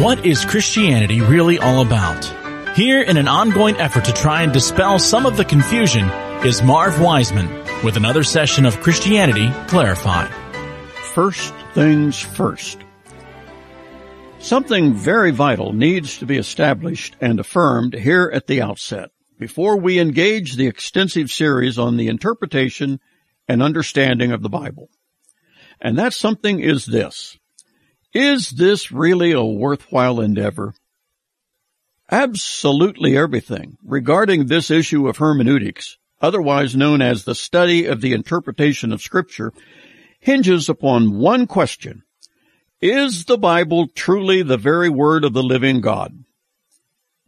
What is Christianity really all about? Here, in an ongoing effort to try and dispel some of the confusion, is Marv Wiseman with another session of Christianity Clarified. First things first. Something very vital needs to be established and affirmed here at the outset before we engage the extensive series on the interpretation and understanding of the Bible. And that something is this. Is this really a worthwhile endeavor? Absolutely everything regarding this issue of hermeneutics, otherwise known as the study of the interpretation of scripture, hinges upon one question. Is the Bible truly the very word of the living God?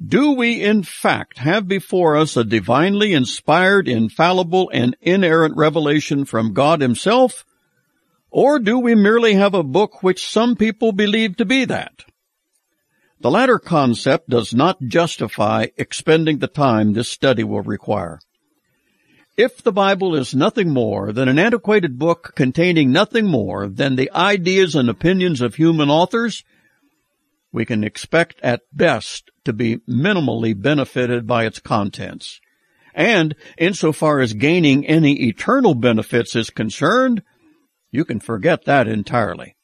Do we in fact have before us a divinely inspired, infallible, and inerrant revelation from God himself? Or do we merely have a book which some people believe to be that? The latter concept does not justify expending the time this study will require. If the Bible is nothing more than an antiquated book containing nothing more than the ideas and opinions of human authors, we can expect at best to be minimally benefited by its contents. And insofar as gaining any eternal benefits is concerned, you can forget that entirely.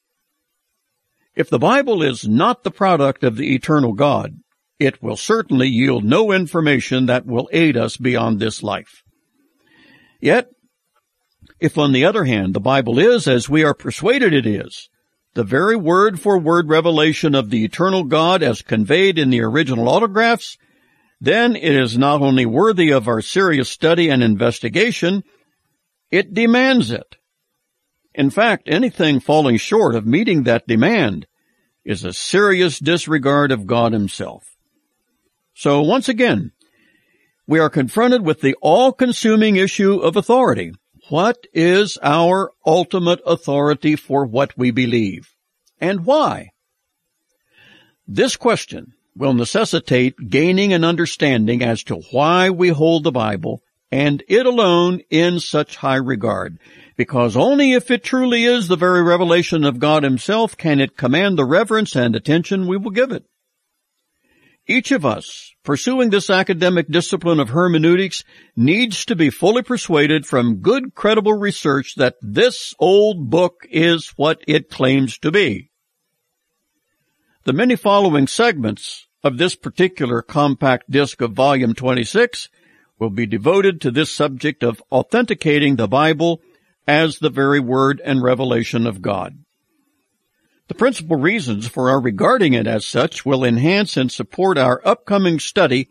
If the Bible is not the product of the eternal God, it will certainly yield no information that will aid us beyond this life. Yet, if on the other hand the Bible is, as we are persuaded it is, the very word for word revelation of the eternal God as conveyed in the original autographs, then it is not only worthy of our serious study and investigation, it demands it. In fact, anything falling short of meeting that demand is a serious disregard of God himself. So once again, we are confronted with the all-consuming issue of authority. What is our ultimate authority for what we believe? And why? This question will necessitate gaining an understanding as to why we hold the Bible and it alone in such high regard because only if it truly is the very revelation of God himself can it command the reverence and attention we will give it. Each of us pursuing this academic discipline of hermeneutics needs to be fully persuaded from good credible research that this old book is what it claims to be. The many following segments of this particular compact disc of volume 26 will be devoted to this subject of authenticating the Bible as the very word and revelation of God. The principal reasons for our regarding it as such will enhance and support our upcoming study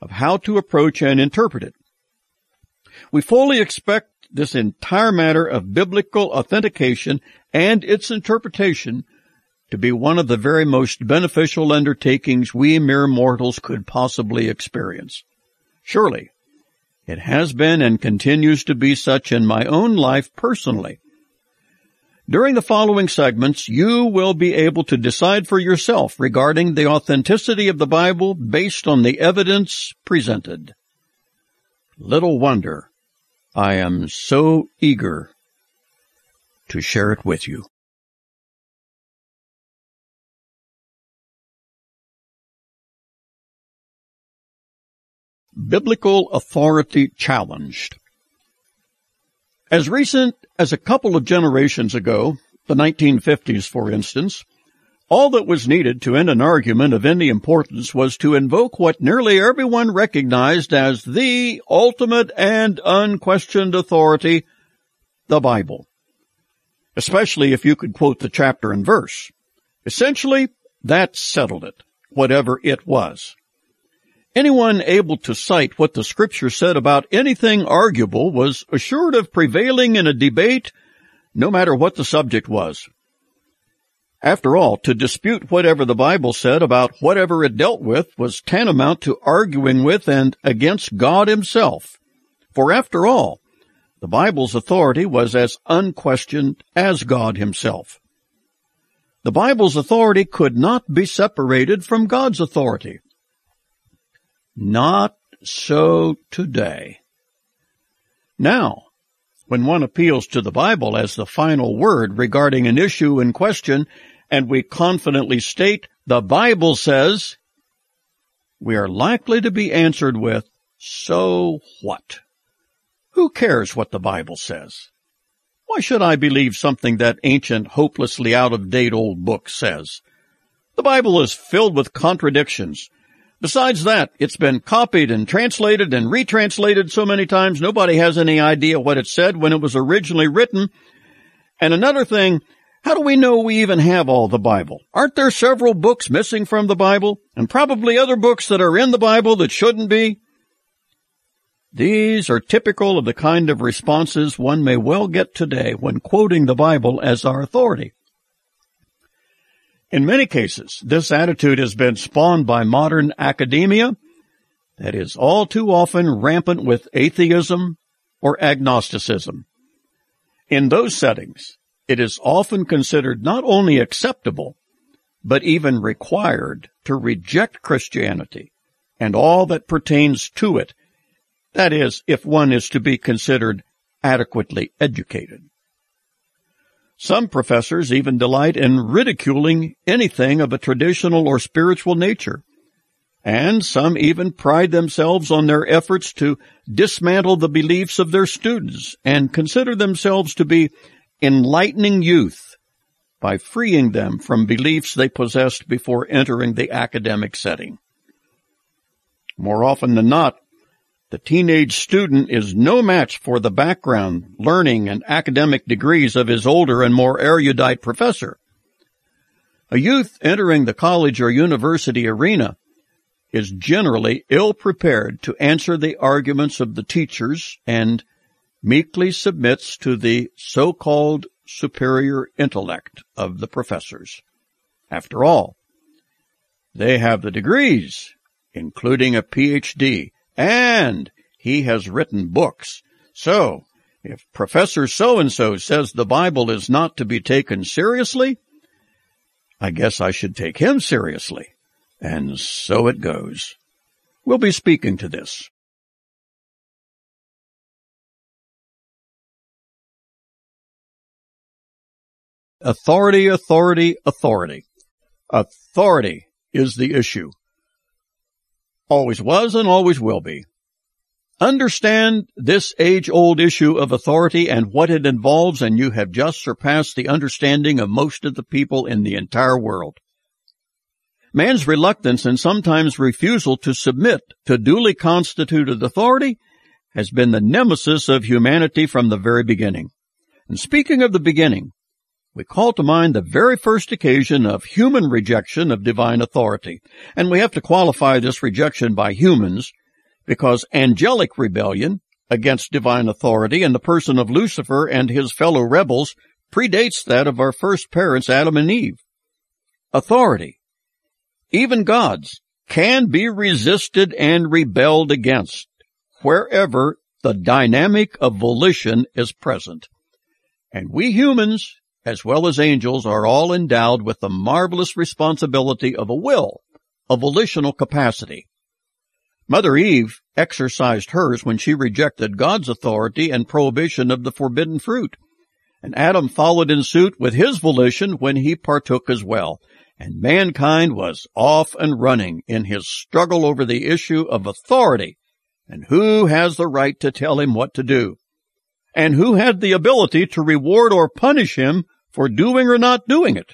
of how to approach and interpret it. We fully expect this entire matter of biblical authentication and its interpretation to be one of the very most beneficial undertakings we mere mortals could possibly experience. Surely, it has been and continues to be such in my own life personally. During the following segments, you will be able to decide for yourself regarding the authenticity of the Bible based on the evidence presented. Little wonder I am so eager to share it with you. Biblical Authority Challenged. As recent as a couple of generations ago, the 1950s for instance, all that was needed to end an argument of any importance was to invoke what nearly everyone recognized as the ultimate and unquestioned authority, the Bible. Especially if you could quote the chapter and verse. Essentially, that settled it, whatever it was. Anyone able to cite what the scripture said about anything arguable was assured of prevailing in a debate, no matter what the subject was. After all, to dispute whatever the Bible said about whatever it dealt with was tantamount to arguing with and against God himself. For after all, the Bible's authority was as unquestioned as God himself. The Bible's authority could not be separated from God's authority. Not so today. Now, when one appeals to the Bible as the final word regarding an issue in question, and we confidently state the Bible says, we are likely to be answered with, so what? Who cares what the Bible says? Why should I believe something that ancient, hopelessly out of date old book says? The Bible is filled with contradictions. Besides that, it's been copied and translated and retranslated so many times nobody has any idea what it said when it was originally written. And another thing, how do we know we even have all the Bible? Aren't there several books missing from the Bible? And probably other books that are in the Bible that shouldn't be? These are typical of the kind of responses one may well get today when quoting the Bible as our authority. In many cases, this attitude has been spawned by modern academia that is all too often rampant with atheism or agnosticism. In those settings, it is often considered not only acceptable, but even required to reject Christianity and all that pertains to it that is, if one is to be considered adequately educated. Some professors even delight in ridiculing anything of a traditional or spiritual nature, and some even pride themselves on their efforts to dismantle the beliefs of their students and consider themselves to be enlightening youth by freeing them from beliefs they possessed before entering the academic setting. More often than not, the teenage student is no match for the background, learning, and academic degrees of his older and more erudite professor. A youth entering the college or university arena is generally ill prepared to answer the arguments of the teachers and meekly submits to the so-called superior intellect of the professors. After all, they have the degrees, including a PhD, and he has written books. So, if Professor so-and-so says the Bible is not to be taken seriously, I guess I should take him seriously. And so it goes. We'll be speaking to this. Authority, authority, authority. Authority is the issue. Always was and always will be. Understand this age-old issue of authority and what it involves and you have just surpassed the understanding of most of the people in the entire world. Man's reluctance and sometimes refusal to submit to duly constituted authority has been the nemesis of humanity from the very beginning. And speaking of the beginning, we call to mind the very first occasion of human rejection of divine authority. And we have to qualify this rejection by humans because angelic rebellion against divine authority in the person of Lucifer and his fellow rebels predates that of our first parents, Adam and Eve. Authority, even God's, can be resisted and rebelled against wherever the dynamic of volition is present. And we humans as well as angels, are all endowed with the marvelous responsibility of a will, a volitional capacity. Mother Eve exercised hers when she rejected God's authority and prohibition of the forbidden fruit. And Adam followed in suit with his volition when he partook as well. And mankind was off and running in his struggle over the issue of authority and who has the right to tell him what to do and who had the ability to reward or punish him for doing or not doing it.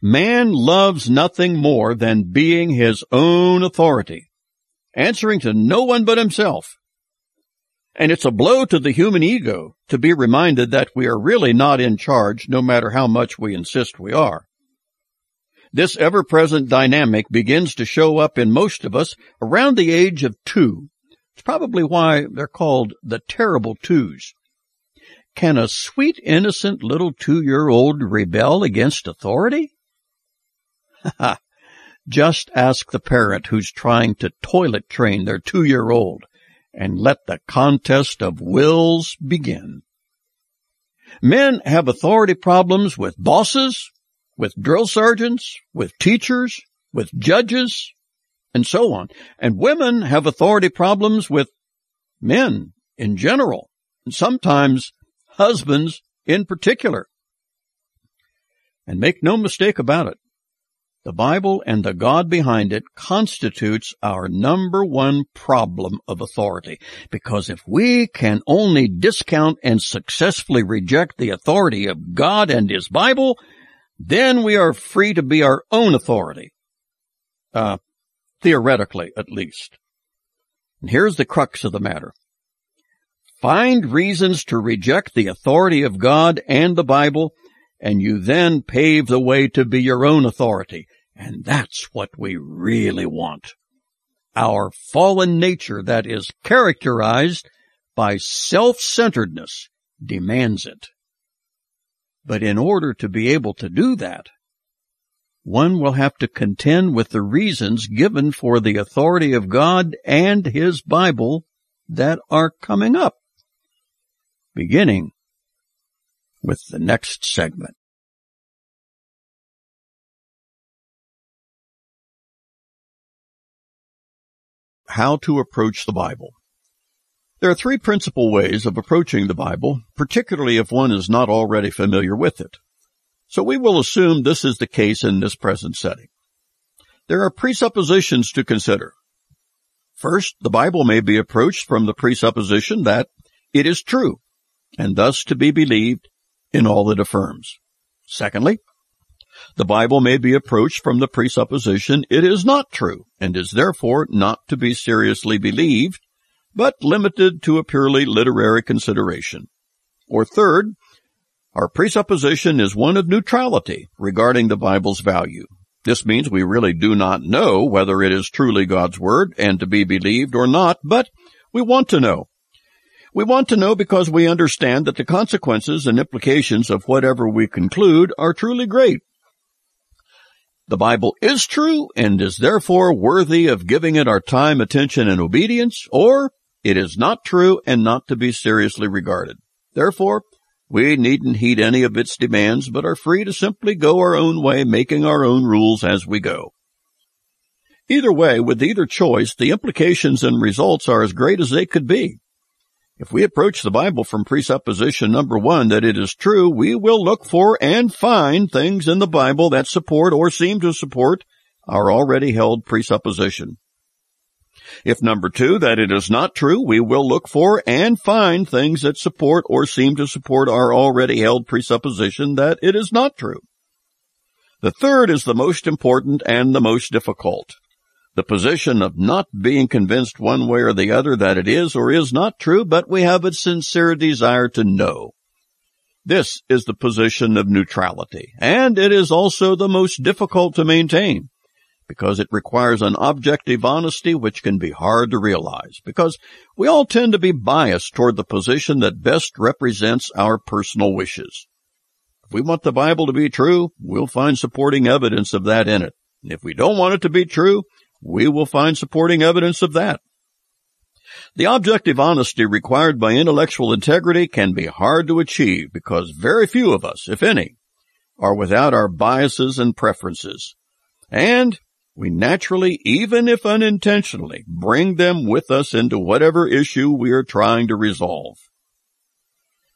Man loves nothing more than being his own authority, answering to no one but himself. And it's a blow to the human ego to be reminded that we are really not in charge no matter how much we insist we are. This ever-present dynamic begins to show up in most of us around the age of two. It's probably why they're called the terrible twos. Can a sweet, innocent little two-year-old rebel against authority? Just ask the parent who's trying to toilet train their two-year-old and let the contest of wills begin. Men have authority problems with bosses, with drill sergeants, with teachers, with judges, and so on. And women have authority problems with men in general, and sometimes husbands in particular. And make no mistake about it, The Bible and the God behind it constitutes our number one problem of authority. Because if we can only discount and successfully reject the authority of God and His Bible, then we are free to be our own authority. Uh, theoretically at least. And here's the crux of the matter. Find reasons to reject the authority of God and the Bible, and you then pave the way to be your own authority. And that's what we really want. Our fallen nature that is characterized by self-centeredness demands it. But in order to be able to do that, one will have to contend with the reasons given for the authority of God and His Bible that are coming up, beginning with the next segment. How to approach the Bible. There are three principal ways of approaching the Bible, particularly if one is not already familiar with it. So we will assume this is the case in this present setting. There are presuppositions to consider. First, the Bible may be approached from the presupposition that it is true, and thus to be believed in all it affirms. Secondly, the Bible may be approached from the presupposition it is not true, and is therefore not to be seriously believed, but limited to a purely literary consideration. Or third, our presupposition is one of neutrality regarding the Bible's value. This means we really do not know whether it is truly God's Word and to be believed or not, but we want to know. We want to know because we understand that the consequences and implications of whatever we conclude are truly great. The Bible is true and is therefore worthy of giving it our time, attention, and obedience, or it is not true and not to be seriously regarded. Therefore, we needn't heed any of its demands, but are free to simply go our own way, making our own rules as we go. Either way, with either choice, the implications and results are as great as they could be. If we approach the Bible from presupposition number one that it is true, we will look for and find things in the Bible that support or seem to support our already held presupposition. If number two, that it is not true, we will look for and find things that support or seem to support our already held presupposition that it is not true. The third is the most important and the most difficult. The position of not being convinced one way or the other that it is or is not true, but we have a sincere desire to know. This is the position of neutrality, and it is also the most difficult to maintain because it requires an objective honesty which can be hard to realize because we all tend to be biased toward the position that best represents our personal wishes. If we want the Bible to be true, we'll find supporting evidence of that in it. If we don't want it to be true, we will find supporting evidence of that. The objective honesty required by intellectual integrity can be hard to achieve because very few of us, if any, are without our biases and preferences. And we naturally, even if unintentionally, bring them with us into whatever issue we are trying to resolve.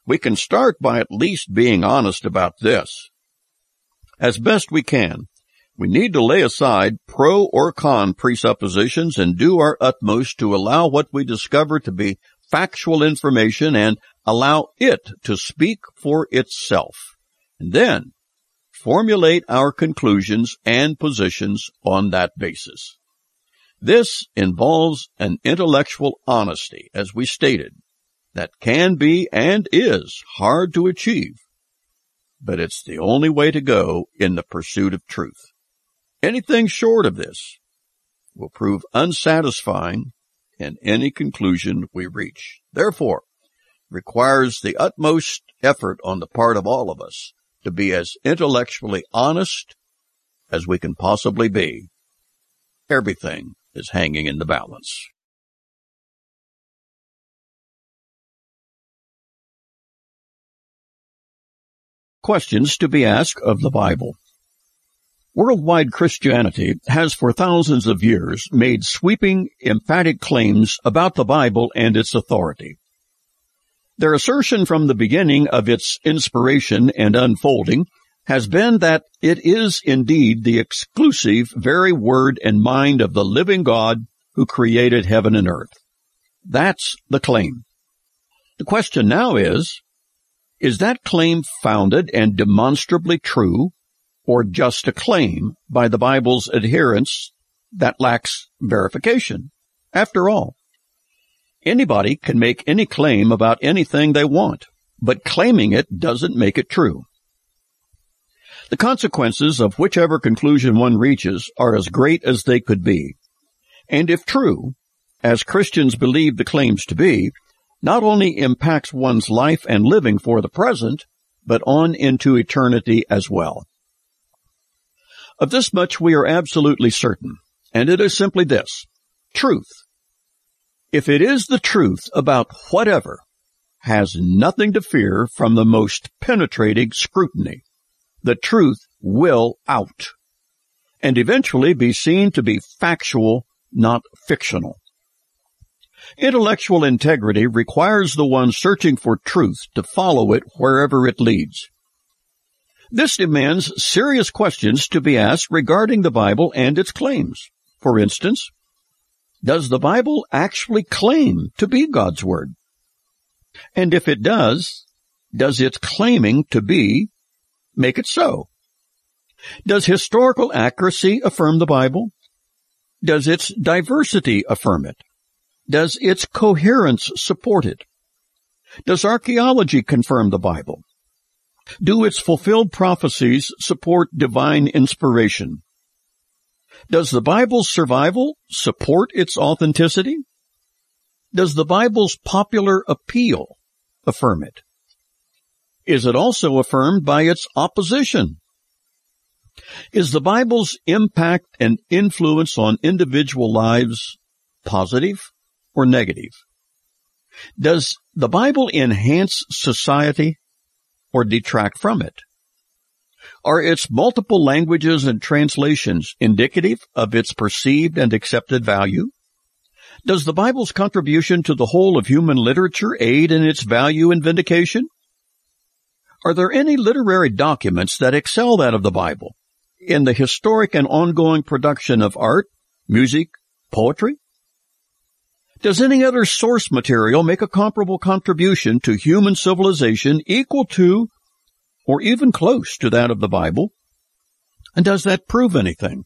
We can start by at least being honest about this. As best we can, we need to lay aside pro or con presuppositions and do our utmost to allow what we discover to be factual information and allow it to speak for itself. And then formulate our conclusions and positions on that basis. This involves an intellectual honesty, as we stated, that can be and is hard to achieve, but it's the only way to go in the pursuit of truth. Anything short of this will prove unsatisfying in any conclusion we reach. Therefore, requires the utmost effort on the part of all of us to be as intellectually honest as we can possibly be. Everything is hanging in the balance. Questions to be asked of the Bible. Worldwide Christianity has for thousands of years made sweeping, emphatic claims about the Bible and its authority. Their assertion from the beginning of its inspiration and unfolding has been that it is indeed the exclusive very word and mind of the living God who created heaven and earth. That's the claim. The question now is, is that claim founded and demonstrably true or just a claim by the Bible's adherents that lacks verification? After all, anybody can make any claim about anything they want, but claiming it doesn't make it true. The consequences of whichever conclusion one reaches are as great as they could be. And if true, as Christians believe the claims to be, not only impacts one's life and living for the present, but on into eternity as well. Of this much we are absolutely certain, and it is simply this. Truth. If it is the truth about whatever, has nothing to fear from the most penetrating scrutiny. The truth will out, and eventually be seen to be factual, not fictional. Intellectual integrity requires the one searching for truth to follow it wherever it leads. This demands serious questions to be asked regarding the Bible and its claims. For instance, does the Bible actually claim to be God's Word? And if it does, does its claiming to be make it so? Does historical accuracy affirm the Bible? Does its diversity affirm it? Does its coherence support it? Does archaeology confirm the Bible? Do its fulfilled prophecies support divine inspiration? Does the Bible's survival support its authenticity? Does the Bible's popular appeal affirm it? Is it also affirmed by its opposition? Is the Bible's impact and influence on individual lives positive or negative? Does the Bible enhance society or detract from it? Are its multiple languages and translations indicative of its perceived and accepted value? Does the Bible's contribution to the whole of human literature aid in its value and vindication? Are there any literary documents that excel that of the Bible in the historic and ongoing production of art, music, poetry? Does any other source material make a comparable contribution to human civilization equal to or even close to that of the Bible? And does that prove anything?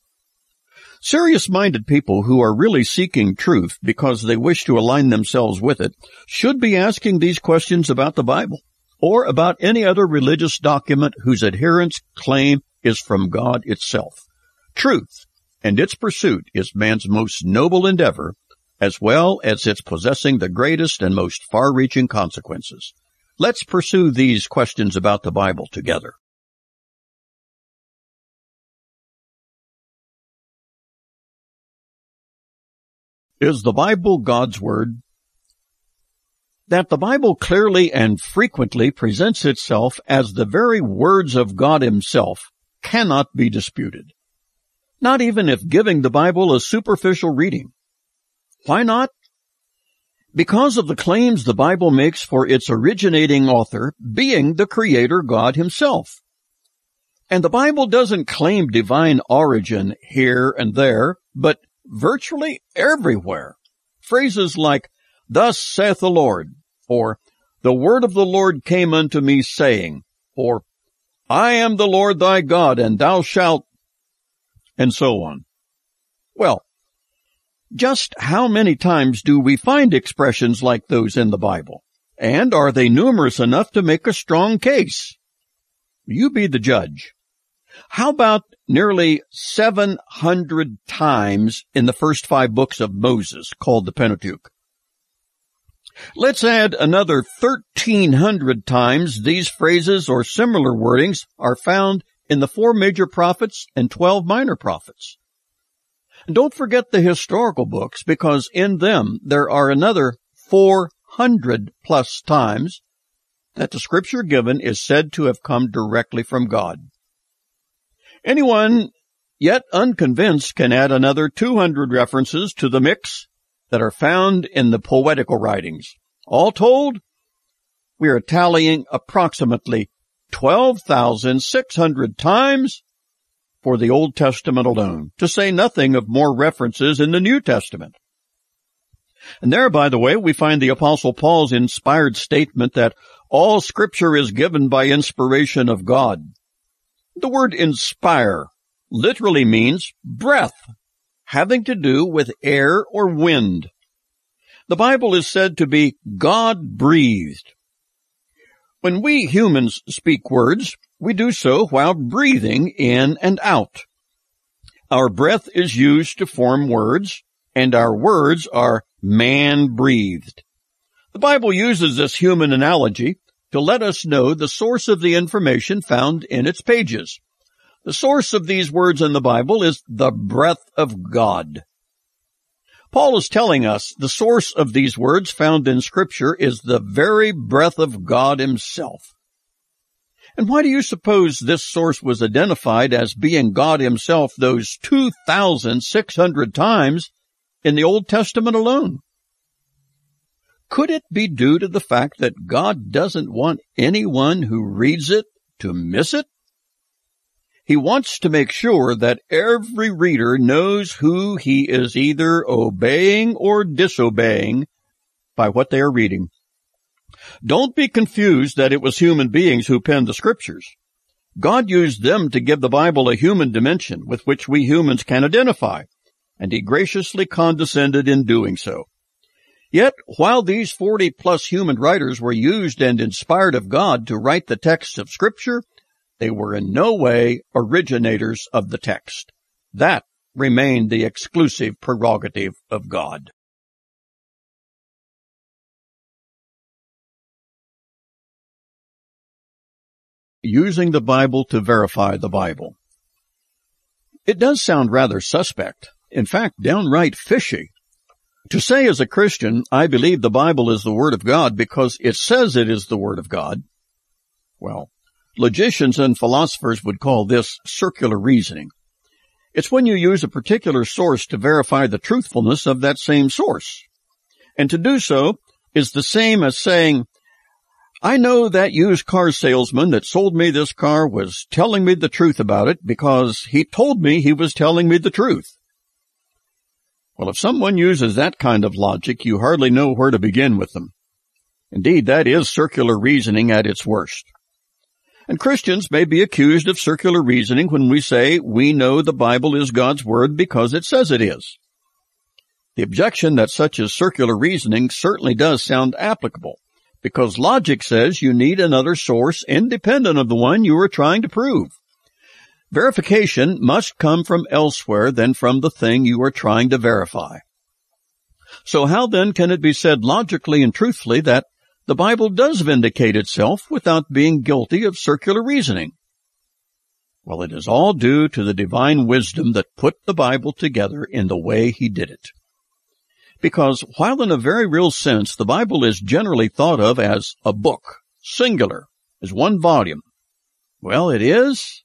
Serious-minded people who are really seeking truth because they wish to align themselves with it should be asking these questions about the Bible or about any other religious document whose adherents claim is from God itself. Truth and its pursuit is man's most noble endeavor as well as its possessing the greatest and most far-reaching consequences. Let's pursue these questions about the Bible together. Is the Bible God's Word? That the Bible clearly and frequently presents itself as the very words of God Himself cannot be disputed. Not even if giving the Bible a superficial reading. Why not? Because of the claims the Bible makes for its originating author being the Creator God Himself. And the Bible doesn't claim divine origin here and there, but virtually everywhere. Phrases like, Thus saith the Lord, or The word of the Lord came unto me saying, or I am the Lord thy God, and thou shalt, and so on. Well, just how many times do we find expressions like those in the Bible? And are they numerous enough to make a strong case? You be the judge. How about nearly 700 times in the first five books of Moses called the Pentateuch? Let's add another 1300 times these phrases or similar wordings are found in the four major prophets and 12 minor prophets. Don't forget the historical books because in them there are another 400 plus times that the scripture given is said to have come directly from God. Anyone yet unconvinced can add another 200 references to the mix that are found in the poetical writings. All told, we are tallying approximately 12,600 times for the Old Testament alone, to say nothing of more references in the New Testament. And there, by the way, we find the apostle Paul's inspired statement that all scripture is given by inspiration of God. The word inspire literally means breath, having to do with air or wind. The Bible is said to be God breathed. When we humans speak words, we do so while breathing in and out. Our breath is used to form words, and our words are man breathed. The Bible uses this human analogy to let us know the source of the information found in its pages. The source of these words in the Bible is the breath of God. Paul is telling us the source of these words found in scripture is the very breath of God himself. And why do you suppose this source was identified as being God himself those 2,600 times in the Old Testament alone? Could it be due to the fact that God doesn't want anyone who reads it to miss it? He wants to make sure that every reader knows who he is either obeying or disobeying by what they are reading. Don't be confused that it was human beings who penned the scriptures. God used them to give the Bible a human dimension with which we humans can identify, and he graciously condescended in doing so. Yet, while these 40 plus human writers were used and inspired of God to write the texts of scripture, they were in no way originators of the text. That remained the exclusive prerogative of God. Using the Bible to verify the Bible. It does sound rather suspect, in fact, downright fishy. To say as a Christian, I believe the Bible is the Word of God because it says it is the Word of God, well, Logicians and philosophers would call this circular reasoning. It's when you use a particular source to verify the truthfulness of that same source. And to do so is the same as saying, I know that used car salesman that sold me this car was telling me the truth about it because he told me he was telling me the truth. Well, if someone uses that kind of logic, you hardly know where to begin with them. Indeed, that is circular reasoning at its worst. And Christians may be accused of circular reasoning when we say we know the Bible is God's Word because it says it is. The objection that such is circular reasoning certainly does sound applicable because logic says you need another source independent of the one you are trying to prove. Verification must come from elsewhere than from the thing you are trying to verify. So how then can it be said logically and truthfully that the Bible does vindicate itself without being guilty of circular reasoning. Well, it is all due to the divine wisdom that put the Bible together in the way he did it. Because while in a very real sense the Bible is generally thought of as a book, singular, as one volume, well, it is,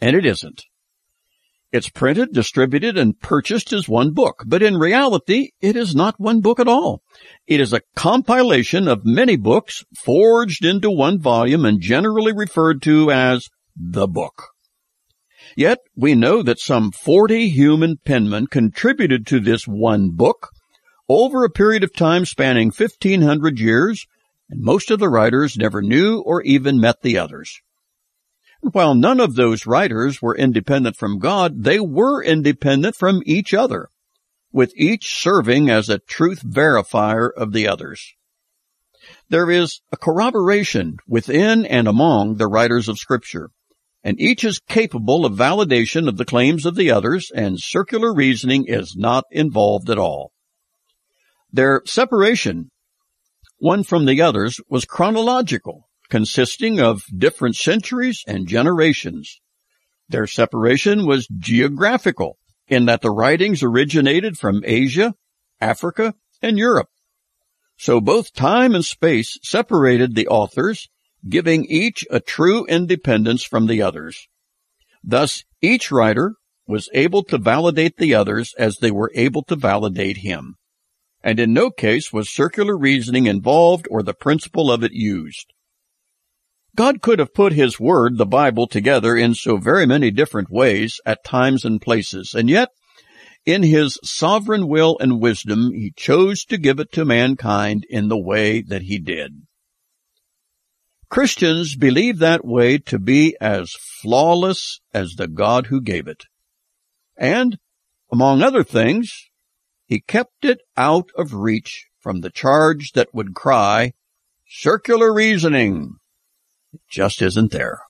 and it isn't. It's printed, distributed, and purchased as one book, but in reality, it is not one book at all. It is a compilation of many books forged into one volume and generally referred to as the book. Yet we know that some 40 human penmen contributed to this one book over a period of time spanning 1500 years, and most of the writers never knew or even met the others. While none of those writers were independent from God, they were independent from each other, with each serving as a truth verifier of the others. There is a corroboration within and among the writers of Scripture, and each is capable of validation of the claims of the others, and circular reasoning is not involved at all. Their separation, one from the others, was chronological consisting of different centuries and generations. Their separation was geographical in that the writings originated from Asia, Africa, and Europe. So both time and space separated the authors, giving each a true independence from the others. Thus, each writer was able to validate the others as they were able to validate him. And in no case was circular reasoning involved or the principle of it used. God could have put His Word, the Bible, together in so very many different ways at times and places, and yet, in His sovereign will and wisdom, He chose to give it to mankind in the way that He did. Christians believe that way to be as flawless as the God who gave it. And, among other things, He kept it out of reach from the charge that would cry, circular reasoning, it just isn't there.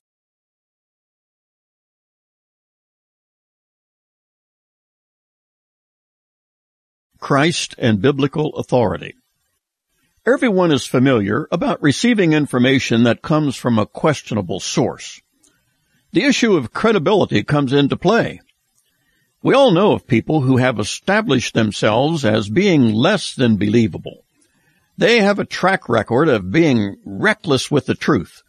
Christ and Biblical Authority Everyone is familiar about receiving information that comes from a questionable source. The issue of credibility comes into play. We all know of people who have established themselves as being less than believable. They have a track record of being reckless with the truth,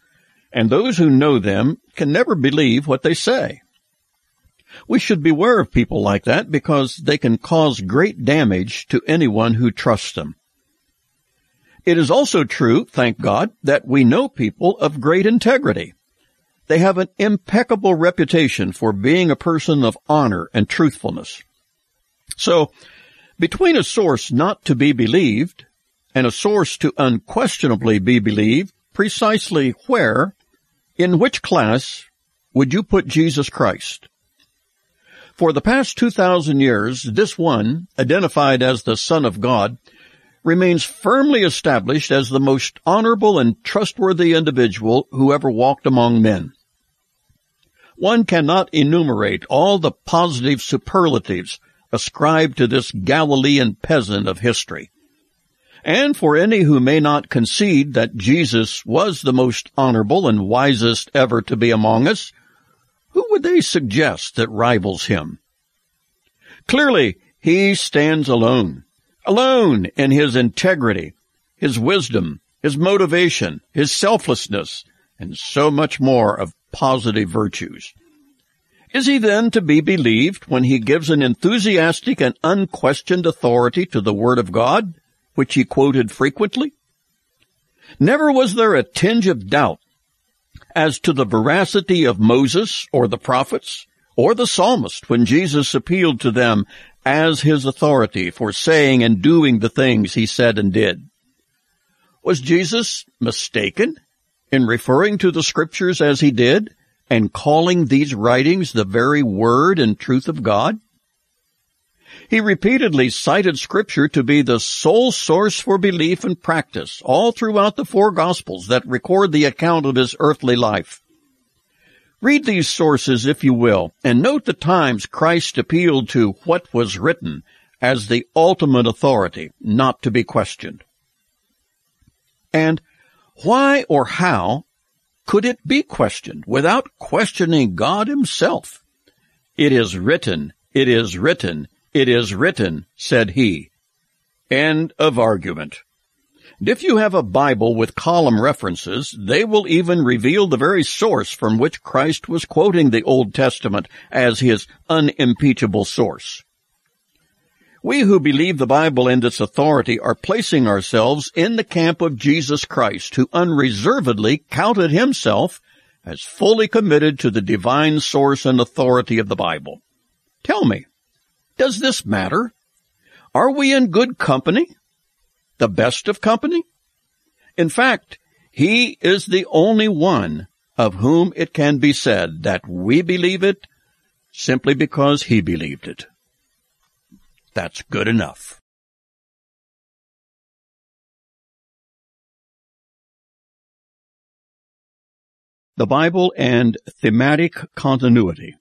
and those who know them can never believe what they say. We should beware of people like that because they can cause great damage to anyone who trusts them. It is also true, thank God, that we know people of great integrity. They have an impeccable reputation for being a person of honor and truthfulness. So, between a source not to be believed and a source to unquestionably be believed, precisely where in which class would you put Jesus Christ? For the past 2,000 years, this one, identified as the Son of God, remains firmly established as the most honorable and trustworthy individual who ever walked among men. One cannot enumerate all the positive superlatives ascribed to this Galilean peasant of history. And for any who may not concede that Jesus was the most honorable and wisest ever to be among us, who would they suggest that rivals him? Clearly, he stands alone, alone in his integrity, his wisdom, his motivation, his selflessness, and so much more of positive virtues. Is he then to be believed when he gives an enthusiastic and unquestioned authority to the Word of God? which he quoted frequently? Never was there a tinge of doubt as to the veracity of Moses or the prophets or the psalmist when Jesus appealed to them as his authority for saying and doing the things he said and did. Was Jesus mistaken in referring to the scriptures as he did and calling these writings the very word and truth of God? He repeatedly cited scripture to be the sole source for belief and practice all throughout the four gospels that record the account of his earthly life. Read these sources if you will, and note the times Christ appealed to what was written as the ultimate authority, not to be questioned. And why or how could it be questioned without questioning God himself? It is written, it is written, it is written, said he. End of argument. And if you have a Bible with column references, they will even reveal the very source from which Christ was quoting the Old Testament as his unimpeachable source. We who believe the Bible and its authority are placing ourselves in the camp of Jesus Christ, who unreservedly counted himself as fully committed to the divine source and authority of the Bible. Tell me, does this matter? Are we in good company? The best of company? In fact, he is the only one of whom it can be said that we believe it simply because he believed it. That's good enough. The Bible and Thematic Continuity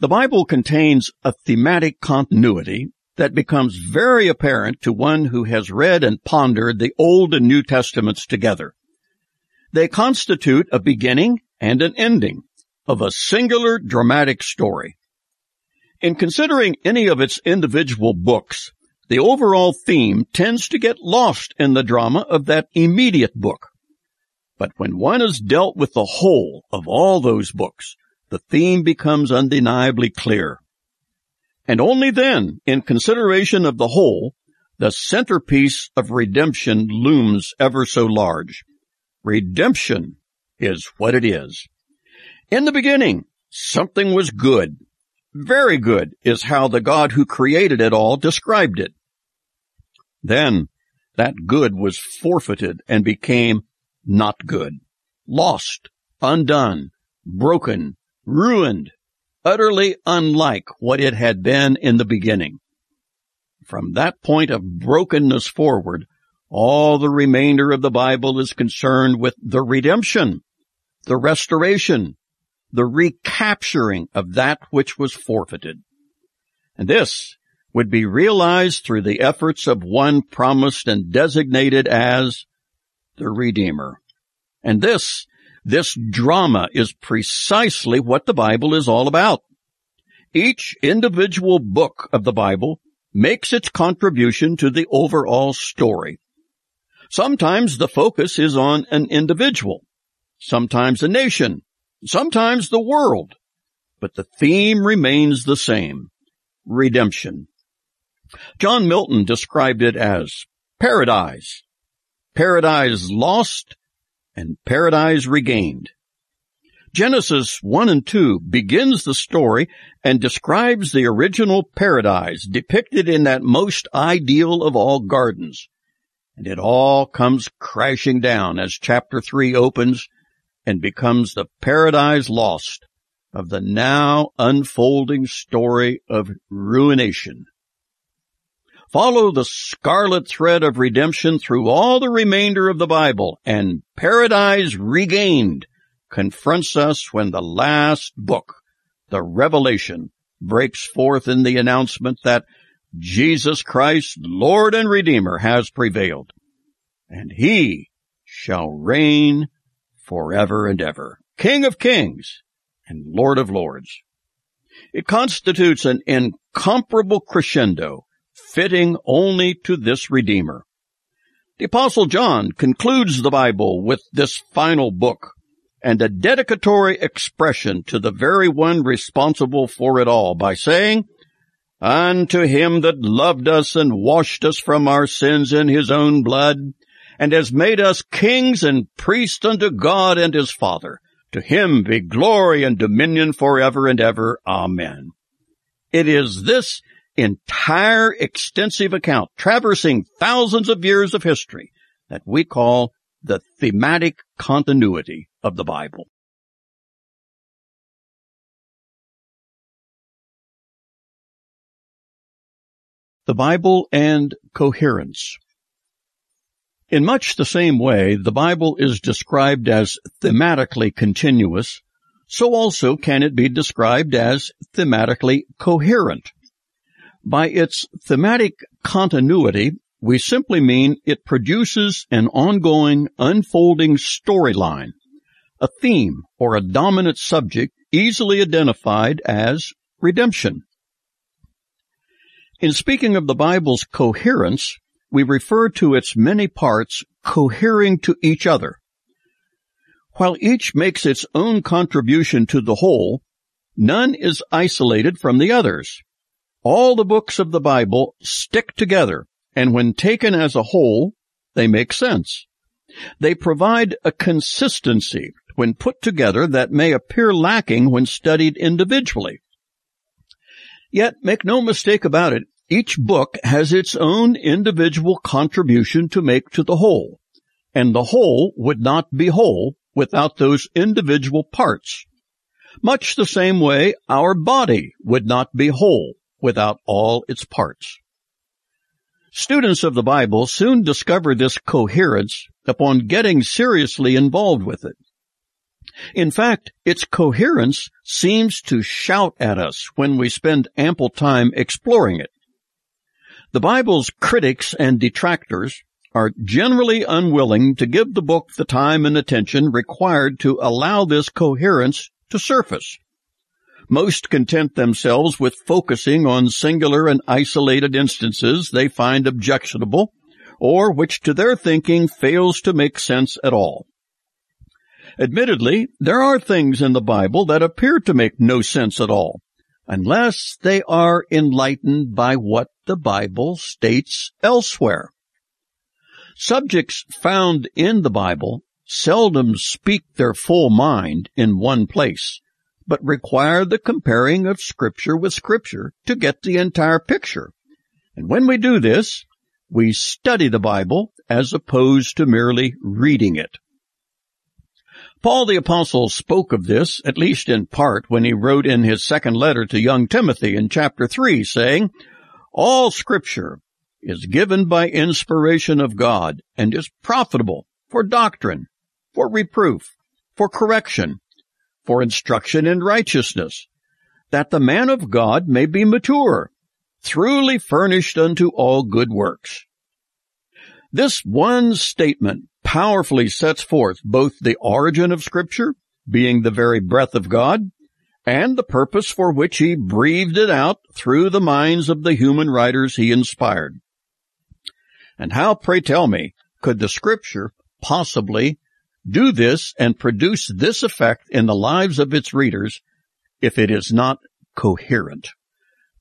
the Bible contains a thematic continuity that becomes very apparent to one who has read and pondered the Old and New Testaments together. They constitute a beginning and an ending of a singular dramatic story. In considering any of its individual books, the overall theme tends to get lost in the drama of that immediate book. But when one has dealt with the whole of all those books, the theme becomes undeniably clear. And only then, in consideration of the whole, the centerpiece of redemption looms ever so large. Redemption is what it is. In the beginning, something was good. Very good is how the God who created it all described it. Then that good was forfeited and became not good, lost, undone, broken, ruined, utterly unlike what it had been in the beginning. From that point of brokenness forward, all the remainder of the Bible is concerned with the redemption, the restoration, the recapturing of that which was forfeited. And this would be realized through the efforts of one promised and designated as the Redeemer. And this, this drama is precisely what the Bible is all about. Each individual book of the Bible makes its contribution to the overall story. Sometimes the focus is on an individual, sometimes a nation, sometimes the world, but the theme remains the same, redemption. John Milton described it as paradise, paradise lost, and paradise regained. Genesis 1 and 2 begins the story and describes the original paradise depicted in that most ideal of all gardens, and it all comes crashing down as chapter 3 opens and becomes the paradise lost of the now unfolding story of ruination. Follow the scarlet thread of redemption through all the remainder of the Bible and paradise regained confronts us when the last book, the Revelation, breaks forth in the announcement that Jesus Christ, Lord and Redeemer, has prevailed, and he shall reign forever and ever, King of kings and Lord of lords. It constitutes an incomparable crescendo fitting only to this Redeemer. The Apostle John concludes the Bible with this final book and a dedicatory expression to the very one responsible for it all by saying, Unto him that loved us and washed us from our sins in his own blood, and has made us kings and priests unto God and his Father. To him be glory and dominion forever and ever. Amen. It is this entire extensive account, traversing thousands of years of history, that we call the thematic continuity of the Bible. The Bible and Coherence In much the same way the Bible is described as thematically continuous, so also can it be described as thematically coherent. By its thematic continuity, we simply mean it produces an ongoing, unfolding storyline, a theme or a dominant subject easily identified as redemption. In speaking of the Bible's coherence, we refer to its many parts cohering to each other. While each makes its own contribution to the whole, none is isolated from the others. All the books of the Bible stick together and when taken as a whole, they make sense. They provide a consistency when put together that may appear lacking when studied individually. Yet make no mistake about it, each book has its own individual contribution to make to the whole, and the whole would not be whole without those individual parts. Much the same way our body would not be whole without all its parts. Students of the Bible soon discover this coherence upon getting seriously involved with it. In fact, its coherence seems to shout at us when we spend ample time exploring it. The Bible's critics and detractors are generally unwilling to give the book the time and attention required to allow this coherence to surface. Most content themselves with focusing on singular and isolated instances they find objectionable, or which to their thinking fails to make sense at all. Admittedly, there are things in the Bible that appear to make no sense at all, unless they are enlightened by what the Bible states elsewhere. Subjects found in the Bible seldom speak their full mind in one place, but require the comparing of scripture with scripture to get the entire picture. And when we do this, we study the Bible as opposed to merely reading it. Paul the apostle spoke of this, at least in part, when he wrote in his second letter to young Timothy in chapter 3 saying, All scripture is given by inspiration of God and is profitable for doctrine, for reproof, for correction, for instruction in righteousness, that the man of God may be mature, truly furnished unto all good works. This one statement powerfully sets forth both the origin of Scripture, being the very breath of God, and the purpose for which he breathed it out through the minds of the human writers he inspired. And how, pray tell me, could the Scripture possibly do this and produce this effect in the lives of its readers if it is not coherent?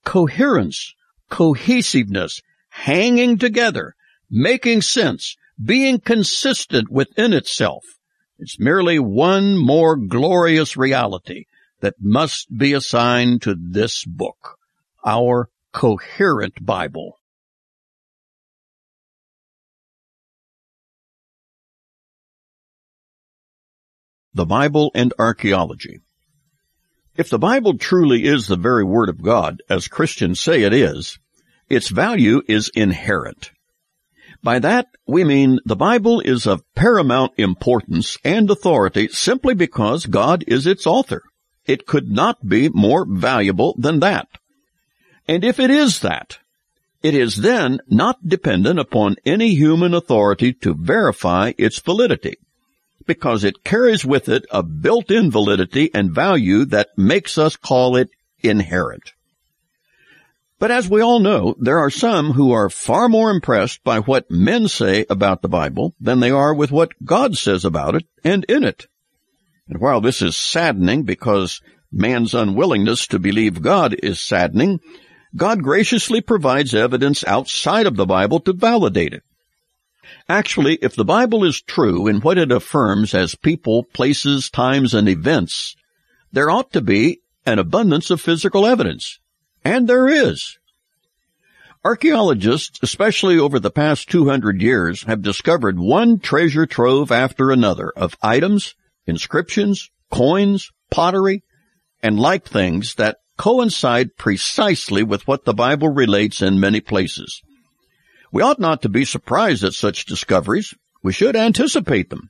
Coherence, cohesiveness, hanging together, making sense, being consistent within itself. It's merely one more glorious reality that must be assigned to this book, our coherent Bible. The Bible and Archaeology If the Bible truly is the very Word of God, as Christians say it is, its value is inherent. By that, we mean the Bible is of paramount importance and authority simply because God is its author. It could not be more valuable than that. And if it is that, it is then not dependent upon any human authority to verify its validity because it carries with it a built-in validity and value that makes us call it inherent. But as we all know, there are some who are far more impressed by what men say about the Bible than they are with what God says about it and in it. And while this is saddening because man's unwillingness to believe God is saddening, God graciously provides evidence outside of the Bible to validate it. Actually, if the Bible is true in what it affirms as people, places, times, and events, there ought to be an abundance of physical evidence. And there is. Archaeologists, especially over the past 200 years, have discovered one treasure trove after another of items, inscriptions, coins, pottery, and like things that coincide precisely with what the Bible relates in many places. We ought not to be surprised at such discoveries. We should anticipate them.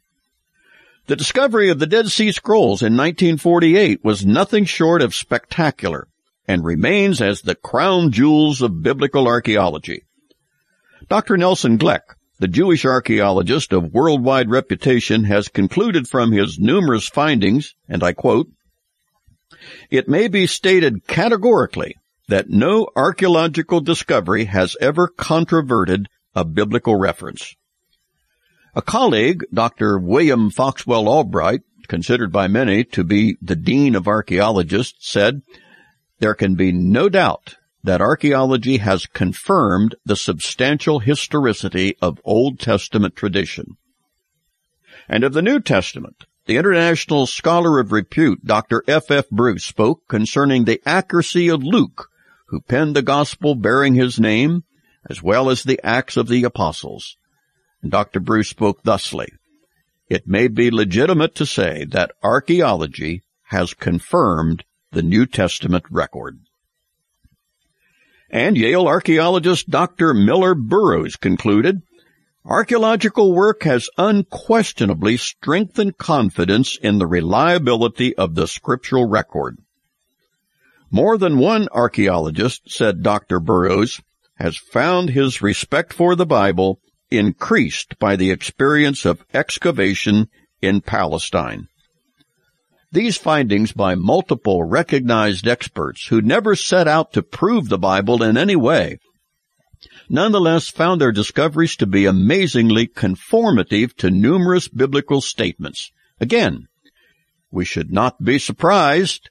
The discovery of the Dead Sea Scrolls in 1948 was nothing short of spectacular and remains as the crown jewels of biblical archaeology. Dr. Nelson Glueck, the Jewish archaeologist of worldwide reputation, has concluded from his numerous findings, and I quote, It may be stated categorically that no archaeological discovery has ever controverted a biblical reference. A colleague, Dr. William Foxwell Albright, considered by many to be the dean of archaeologists, said, there can be no doubt that archaeology has confirmed the substantial historicity of Old Testament tradition. And of the New Testament, the international scholar of repute, Dr. F. F. Bruce, spoke concerning the accuracy of Luke who penned the gospel bearing his name, as well as the Acts of the Apostles. And Dr. Bruce spoke thusly, It may be legitimate to say that archaeology has confirmed the New Testament record. And Yale archaeologist Dr. Miller Burrows concluded, Archaeological work has unquestionably strengthened confidence in the reliability of the scriptural record. More than one archaeologist, said Dr. Burrows, has found his respect for the Bible increased by the experience of excavation in Palestine. These findings by multiple recognized experts who never set out to prove the Bible in any way nonetheless found their discoveries to be amazingly conformative to numerous biblical statements. Again, we should not be surprised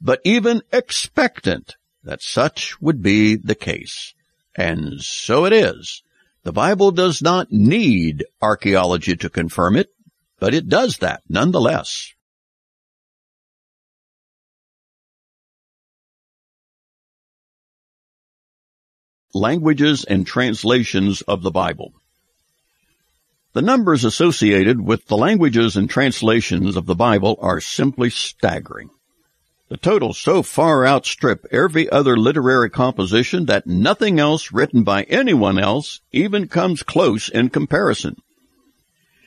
but even expectant that such would be the case. And so it is. The Bible does not need archaeology to confirm it, but it does that nonetheless. Languages and translations of the Bible. The numbers associated with the languages and translations of the Bible are simply staggering. The totals so far outstrip every other literary composition that nothing else written by anyone else even comes close in comparison.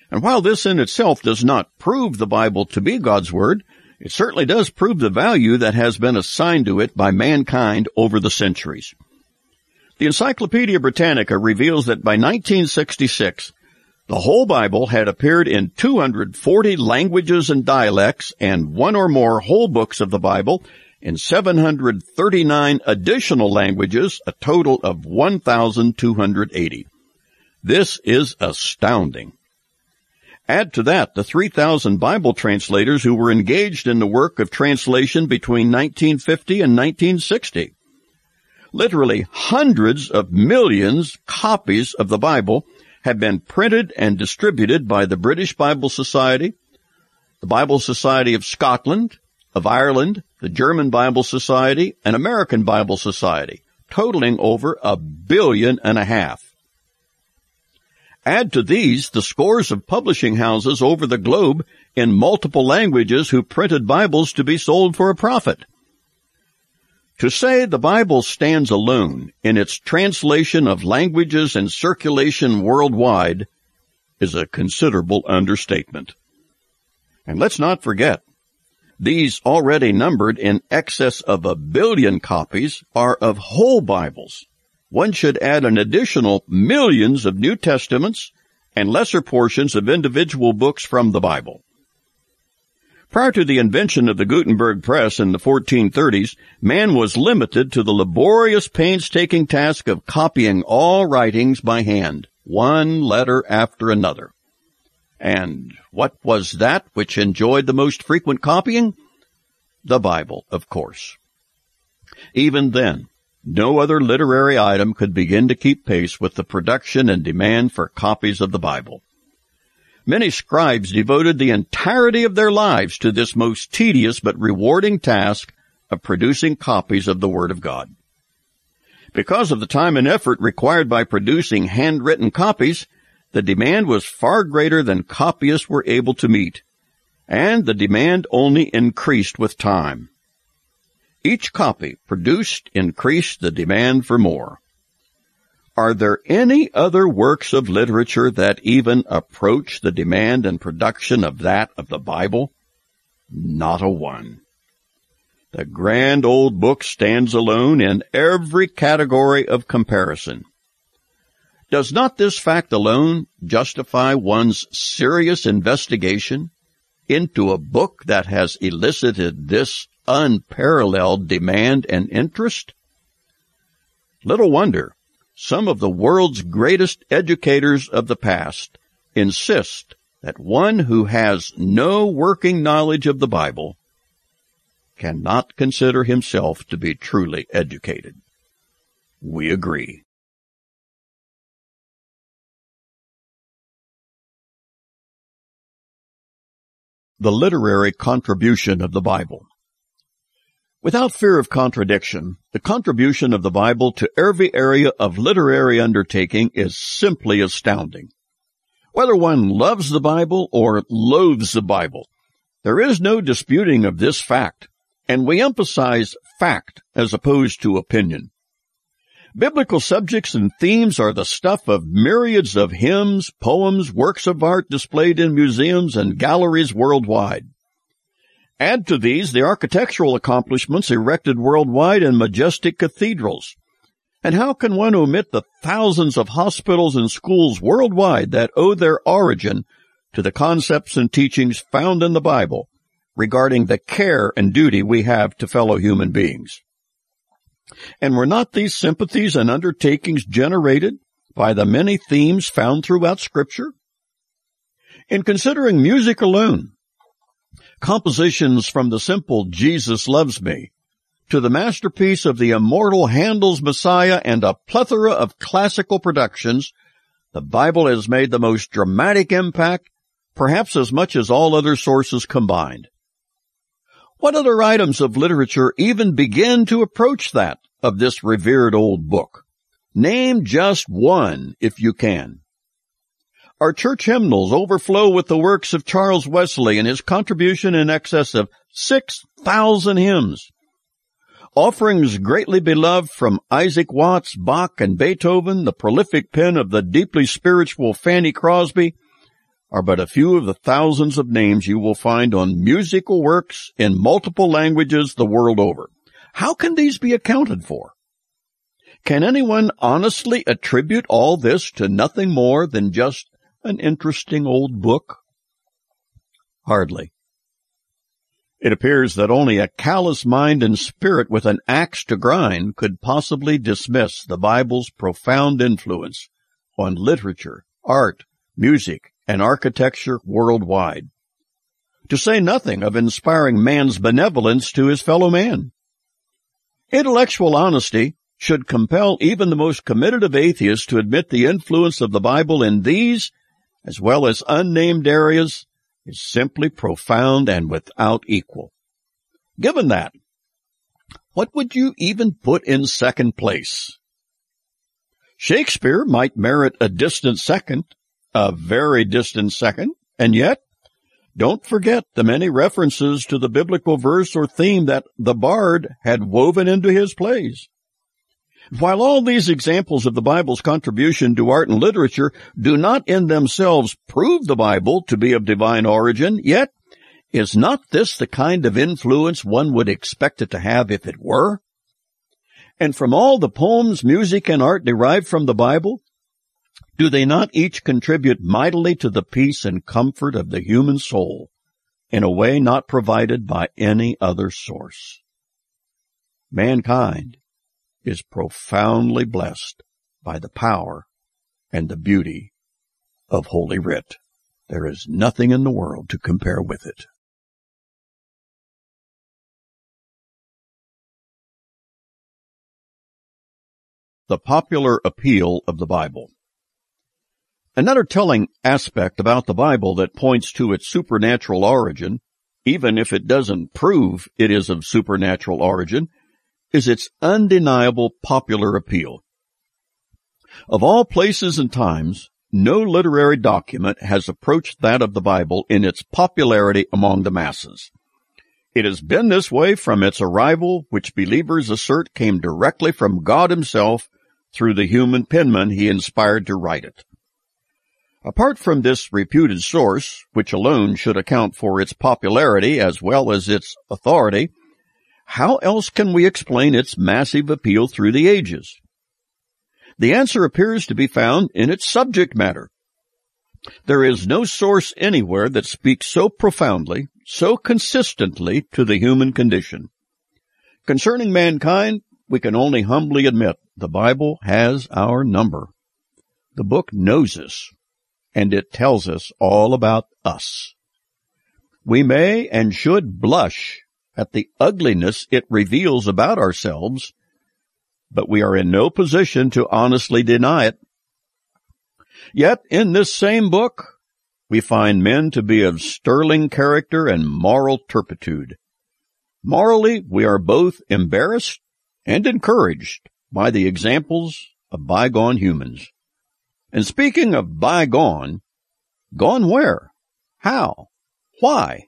And while this in itself does not prove the Bible to be God's Word, it certainly does prove the value that has been assigned to it by mankind over the centuries. The Encyclopedia Britannica reveals that by 1966, the whole Bible had appeared in 240 languages and dialects and one or more whole books of the Bible in 739 additional languages, a total of 1,280. This is astounding. Add to that the 3,000 Bible translators who were engaged in the work of translation between 1950 and 1960. Literally hundreds of millions copies of the Bible have been printed and distributed by the British Bible Society, the Bible Society of Scotland, of Ireland, the German Bible Society, and American Bible Society, totaling over a billion and a half. Add to these the scores of publishing houses over the globe in multiple languages who printed Bibles to be sold for a profit. To say the Bible stands alone in its translation of languages and circulation worldwide is a considerable understatement. And let's not forget, these already numbered in excess of a billion copies are of whole Bibles. One should add an additional millions of New Testaments and lesser portions of individual books from the Bible. Prior to the invention of the Gutenberg press in the 1430s, man was limited to the laborious, painstaking task of copying all writings by hand, one letter after another. And what was that which enjoyed the most frequent copying? The Bible, of course. Even then, no other literary item could begin to keep pace with the production and demand for copies of the Bible. Many scribes devoted the entirety of their lives to this most tedious but rewarding task of producing copies of the Word of God. Because of the time and effort required by producing handwritten copies, the demand was far greater than copyists were able to meet, and the demand only increased with time. Each copy produced increased the demand for more. Are there any other works of literature that even approach the demand and production of that of the Bible? Not a one. The grand old book stands alone in every category of comparison. Does not this fact alone justify one's serious investigation into a book that has elicited this unparalleled demand and interest? Little wonder some of the world's greatest educators of the past insist that one who has no working knowledge of the Bible cannot consider himself to be truly educated. We agree. The literary contribution of the Bible. Without fear of contradiction, the contribution of the Bible to every area of literary undertaking is simply astounding. Whether one loves the Bible or loathes the Bible, there is no disputing of this fact, and we emphasize fact as opposed to opinion. Biblical subjects and themes are the stuff of myriads of hymns, poems, works of art displayed in museums and galleries worldwide. Add to these the architectural accomplishments erected worldwide in majestic cathedrals. And how can one omit the thousands of hospitals and schools worldwide that owe their origin to the concepts and teachings found in the Bible regarding the care and duty we have to fellow human beings? And were not these sympathies and undertakings generated by the many themes found throughout scripture? In considering music alone, compositions from the simple Jesus Loves Me to the masterpiece of the immortal Handel's Messiah and a plethora of classical productions, the Bible has made the most dramatic impact perhaps as much as all other sources combined. What other items of literature even begin to approach that of this revered old book? Name just one if you can. Our church hymnals overflow with the works of Charles Wesley and his contribution in excess of 6,000 hymns. Offerings greatly beloved from Isaac Watts, Bach, and Beethoven, the prolific pen of the deeply spiritual Fanny Crosby, are but a few of the thousands of names you will find on musical works in multiple languages the world over. How can these be accounted for? Can anyone honestly attribute all this to nothing more than just an interesting old book? Hardly. It appears that only a callous mind and spirit with an axe to grind could possibly dismiss the Bible's profound influence on literature, art, music, and architecture worldwide. To say nothing of inspiring man's benevolence to his fellow man. Intellectual honesty should compel even the most committed of atheists to admit the influence of the Bible in these, as well as unnamed areas is simply profound and without equal. Given that, what would you even put in second place? Shakespeare might merit a distant second, a very distant second, and yet, don't forget the many references to the biblical verse or theme that the bard had woven into his plays. While all these examples of the Bible's contribution to art and literature do not in themselves prove the Bible to be of divine origin, yet is not this the kind of influence one would expect it to have if it were? And from all the poems, music, and art derived from the Bible, do they not each contribute mightily to the peace and comfort of the human soul in a way not provided by any other source? Mankind is profoundly blessed by the power and the beauty of Holy Writ. There is nothing in the world to compare with it. The popular appeal of the Bible. Another telling aspect about the Bible that points to its supernatural origin, even if it doesn't prove it is of supernatural origin, is its undeniable popular appeal. Of all places and times, no literary document has approached that of the Bible in its popularity among the masses. It has been this way from its arrival, which believers assert came directly from God himself through the human penman he inspired to write it. Apart from this reputed source, which alone should account for its popularity as well as its authority, how else can we explain its massive appeal through the ages? The answer appears to be found in its subject matter. There is no source anywhere that speaks so profoundly, so consistently to the human condition. Concerning mankind, we can only humbly admit the Bible has our number. The book knows us, and it tells us all about us. We may and should blush at the ugliness it reveals about ourselves, but we are in no position to honestly deny it. Yet in this same book, we find men to be of sterling character and moral turpitude. Morally, we are both embarrassed and encouraged by the examples of bygone humans. And speaking of bygone, gone where? How? Why?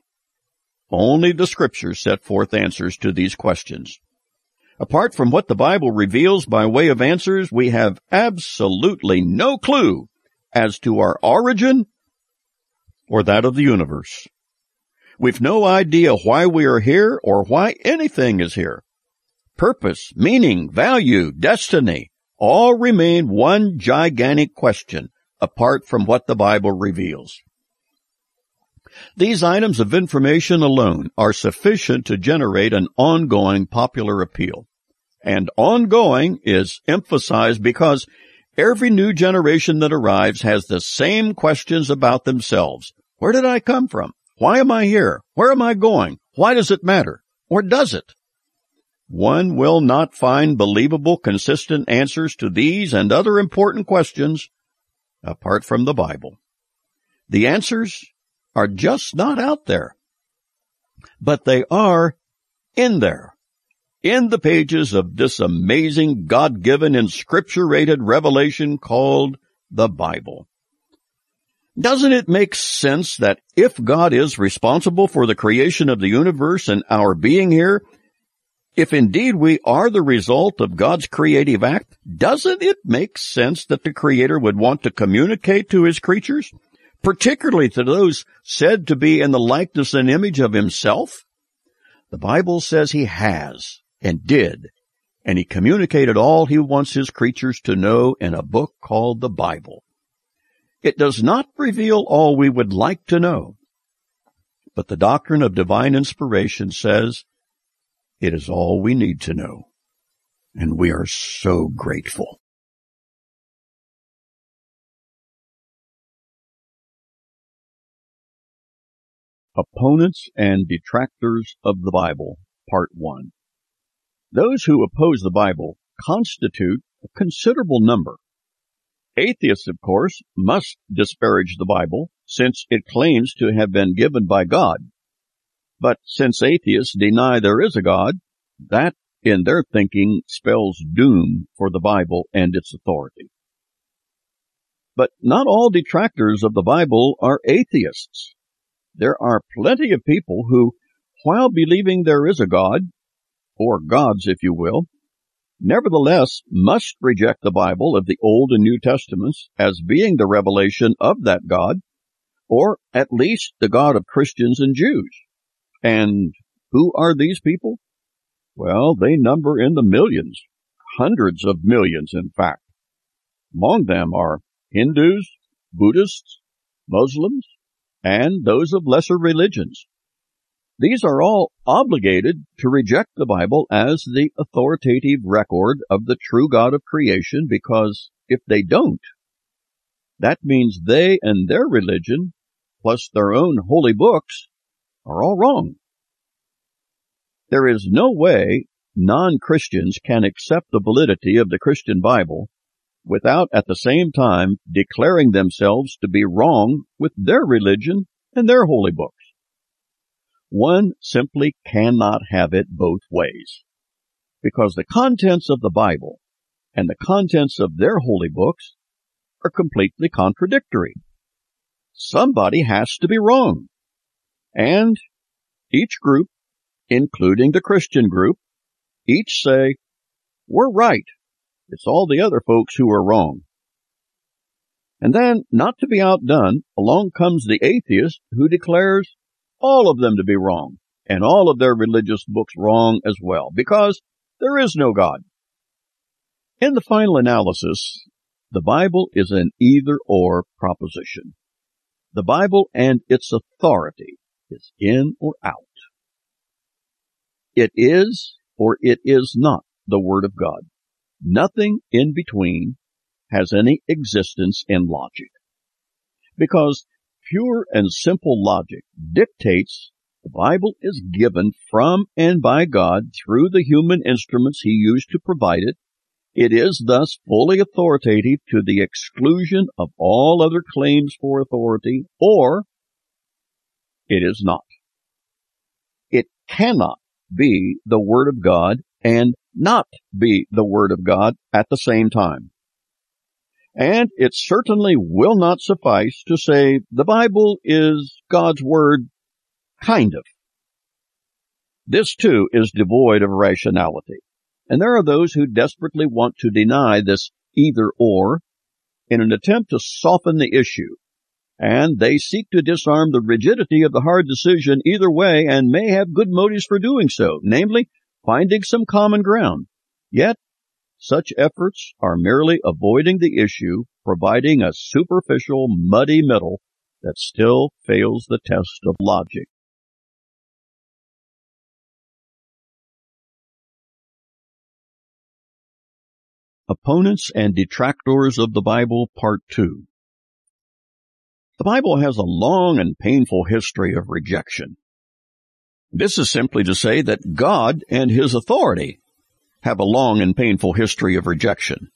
Only the scriptures set forth answers to these questions. Apart from what the Bible reveals by way of answers, we have absolutely no clue as to our origin or that of the universe. We've no idea why we are here or why anything is here. Purpose, meaning, value, destiny, all remain one gigantic question apart from what the Bible reveals. These items of information alone are sufficient to generate an ongoing popular appeal. And ongoing is emphasized because every new generation that arrives has the same questions about themselves. Where did I come from? Why am I here? Where am I going? Why does it matter? Or does it? One will not find believable, consistent answers to these and other important questions apart from the Bible. The answers are just not out there. But they are in there. In the pages of this amazing God-given and scripture-rated revelation called the Bible. Doesn't it make sense that if God is responsible for the creation of the universe and our being here, if indeed we are the result of God's creative act, doesn't it make sense that the Creator would want to communicate to His creatures, particularly to those said to be in the likeness and image of Himself? The Bible says He has and did, and He communicated all He wants His creatures to know in a book called the Bible. It does not reveal all we would like to know, but the doctrine of divine inspiration says it is all we need to know. And we are so grateful. Opponents and Detractors of the Bible, Part 1. Those who oppose the Bible constitute a considerable number. Atheists, of course, must disparage the Bible since it claims to have been given by God but since atheists deny there is a God, that in their thinking spells doom for the Bible and its authority. But not all detractors of the Bible are atheists. There are plenty of people who, while believing there is a God, or gods if you will, nevertheless must reject the Bible of the Old and New Testaments as being the revelation of that God, or at least the God of Christians and Jews. And who are these people? Well, they number in the millions, hundreds of millions, in fact. Among them are Hindus, Buddhists, Muslims, and those of lesser religions. These are all obligated to reject the Bible as the authoritative record of the true God of creation because if they don't, that means they and their religion, plus their own holy books, are all wrong. There is no way non-Christians can accept the validity of the Christian Bible without at the same time declaring themselves to be wrong with their religion and their holy books. One simply cannot have it both ways because the contents of the Bible and the contents of their holy books are completely contradictory. Somebody has to be wrong. And each group, including the Christian group, each say, we're right. It's all the other folks who are wrong. And then, not to be outdone, along comes the atheist who declares all of them to be wrong and all of their religious books wrong as well because there is no God. In the final analysis, the Bible is an either or proposition. The Bible and its authority is in or out. It is or it is not the Word of God. Nothing in between has any existence in logic. Because pure and simple logic dictates the Bible is given from and by God through the human instruments he used to provide it. It is thus fully authoritative to the exclusion of all other claims for authority, or it is not. It cannot be the Word of God and not be the Word of God at the same time. And it certainly will not suffice to say the Bible is God's Word, kind of. This too is devoid of rationality. And there are those who desperately want to deny this either or in an attempt to soften the issue and they seek to disarm the rigidity of the hard decision either way and may have good motives for doing so, namely, finding some common ground. Yet, such efforts are merely avoiding the issue, providing a superficial, muddy middle that still fails the test of logic. Opponents and Detractors of the Bible, Part 2 the Bible has a long and painful history of rejection. This is simply to say that God and His authority have a long and painful history of rejection.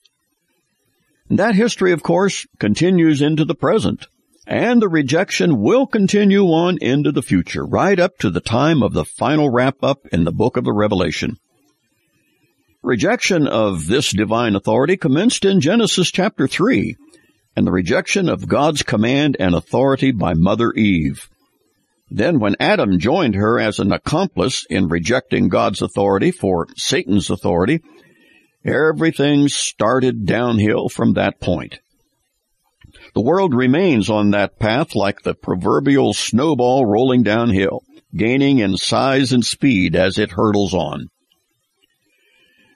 And that history, of course, continues into the present. And the rejection will continue on into the future, right up to the time of the final wrap up in the book of the Revelation. Rejection of this divine authority commenced in Genesis chapter 3, and the rejection of God's command and authority by Mother Eve. Then when Adam joined her as an accomplice in rejecting God's authority for Satan's authority, everything started downhill from that point. The world remains on that path like the proverbial snowball rolling downhill, gaining in size and speed as it hurtles on.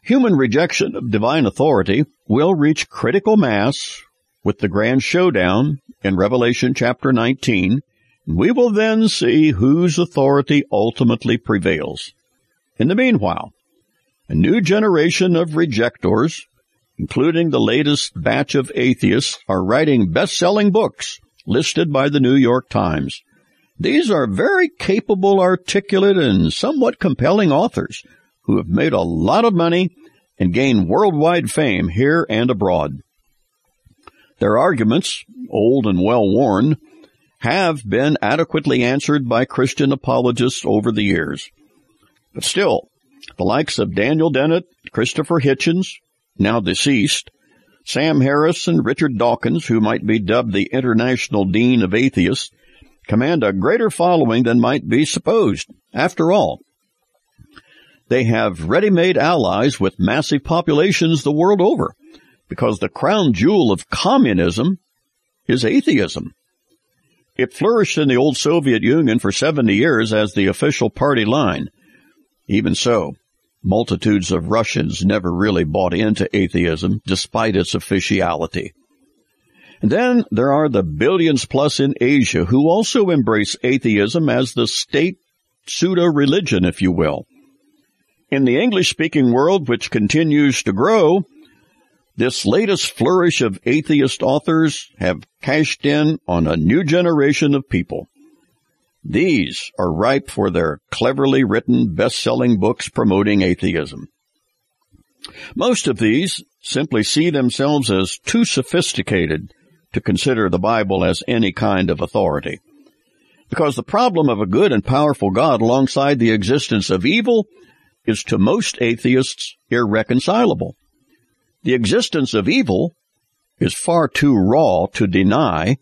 Human rejection of divine authority will reach critical mass with the grand showdown in Revelation chapter 19. We will then see whose authority ultimately prevails. In the meanwhile, a new generation of rejectors, including the latest batch of atheists, are writing best-selling books listed by the New York Times. These are very capable, articulate, and somewhat compelling authors who have made a lot of money and gained worldwide fame here and abroad. Their arguments, old and well worn, have been adequately answered by Christian apologists over the years. But still, the likes of Daniel Dennett, Christopher Hitchens, now deceased, Sam Harris and Richard Dawkins, who might be dubbed the International Dean of Atheists, command a greater following than might be supposed. After all, they have ready-made allies with massive populations the world over because the crown jewel of communism is atheism. It flourished in the old Soviet Union for 70 years as the official party line. Even so, multitudes of Russians never really bought into atheism despite its officiality. And then there are the billions plus in Asia who also embrace atheism as the state pseudo-religion, if you will. In the English-speaking world, which continues to grow, this latest flourish of atheist authors have cashed in on a new generation of people. These are ripe for their cleverly written best-selling books promoting atheism. Most of these simply see themselves as too sophisticated to consider the Bible as any kind of authority. Because the problem of a good and powerful God alongside the existence of evil is to most atheists irreconcilable. The existence of evil is far too raw to deny,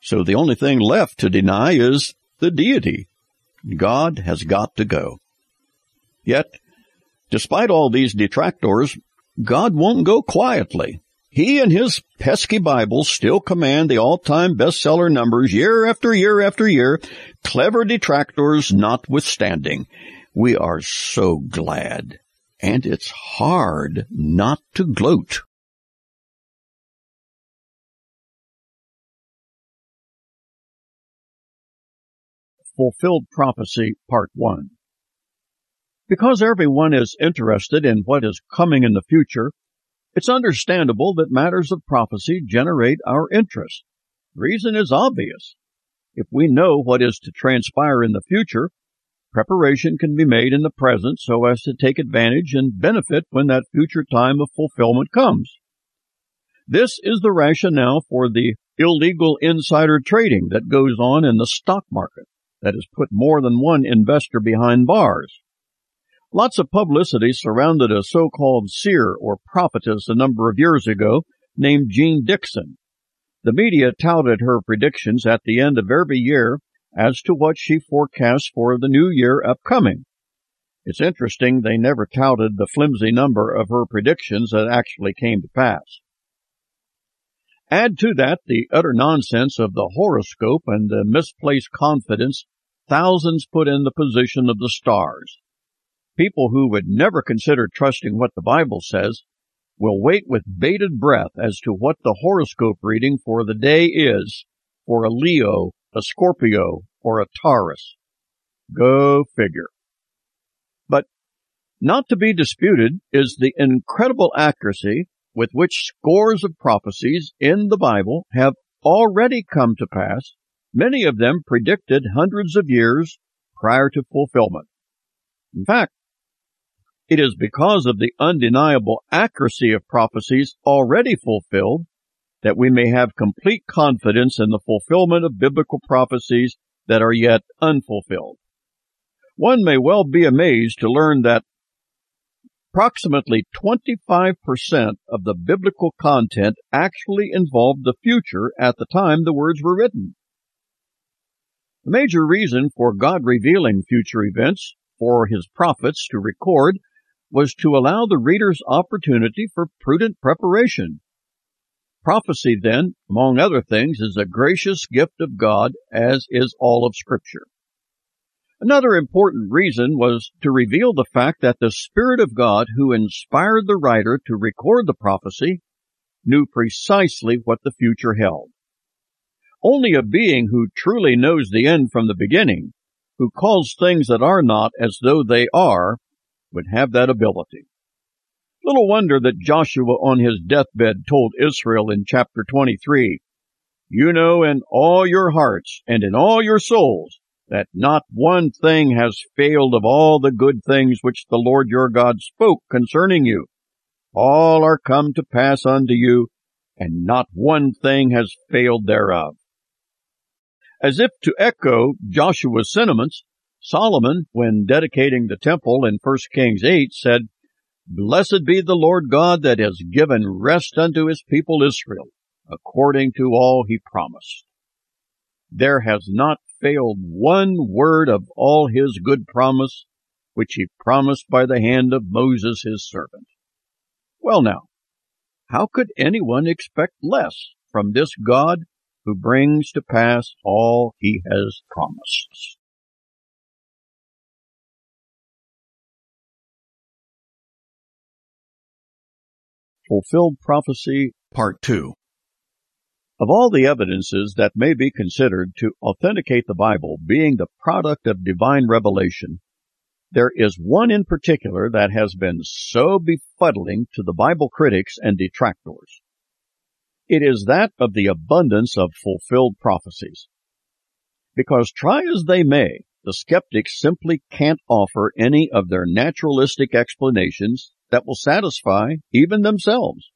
so the only thing left to deny is the deity. God has got to go. Yet, despite all these detractors, God won't go quietly. He and his pesky Bible still command the all-time bestseller numbers year after year after year, clever detractors notwithstanding. We are so glad and it's hard not to gloat. Fulfilled Prophecy Part 1 Because everyone is interested in what is coming in the future, it's understandable that matters of prophecy generate our interest. Reason is obvious. If we know what is to transpire in the future, Preparation can be made in the present so as to take advantage and benefit when that future time of fulfillment comes. This is the rationale for the illegal insider trading that goes on in the stock market that has put more than one investor behind bars. Lots of publicity surrounded a so-called seer or prophetess a number of years ago named Jeane Dixon. The media touted her predictions at the end of every year as to what she forecasts for the new year upcoming. It's interesting they never touted the flimsy number of her predictions that actually came to pass. Add to that the utter nonsense of the horoscope and the misplaced confidence thousands put in the position of the stars. People who would never consider trusting what the Bible says will wait with bated breath as to what the horoscope reading for the day is for a Leo a Scorpio, or a Taurus. Go figure. But not to be disputed is the incredible accuracy with which scores of prophecies in the Bible have already come to pass, many of them predicted hundreds of years prior to fulfillment. In fact, it is because of the undeniable accuracy of prophecies already fulfilled that we may have complete confidence in the fulfillment of biblical prophecies that are yet unfulfilled. One may well be amazed to learn that approximately 25% of the biblical content actually involved the future at the time the words were written. The major reason for God revealing future events for his prophets to record was to allow the reader's opportunity for prudent preparation. Prophecy, then, among other things, is a gracious gift of God, as is all of Scripture. Another important reason was to reveal the fact that the Spirit of God who inspired the writer to record the prophecy knew precisely what the future held. Only a being who truly knows the end from the beginning, who calls things that are not as though they are, would have that ability. Little wonder that Joshua on his deathbed told Israel in chapter 23, You know in all your hearts and in all your souls that not one thing has failed of all the good things which the Lord your God spoke concerning you. All are come to pass unto you, and not one thing has failed thereof. As if to echo Joshua's sentiments, Solomon, when dedicating the temple in 1 Kings 8, said, Blessed be the Lord God that has given rest unto his people Israel, according to all he promised. There has not failed one word of all his good promise, which he promised by the hand of Moses his servant. Well now, how could anyone expect less from this God who brings to pass all he has promised? Fulfilled Prophecy Part 2 of all the evidences that may be considered to authenticate the Bible being the product of divine revelation, there is one in particular that has been so befuddling to the Bible critics and detractors. It is that of the abundance of fulfilled prophecies. Because try as they may, the skeptics simply can't offer any of their naturalistic explanations that will satisfy even themselves.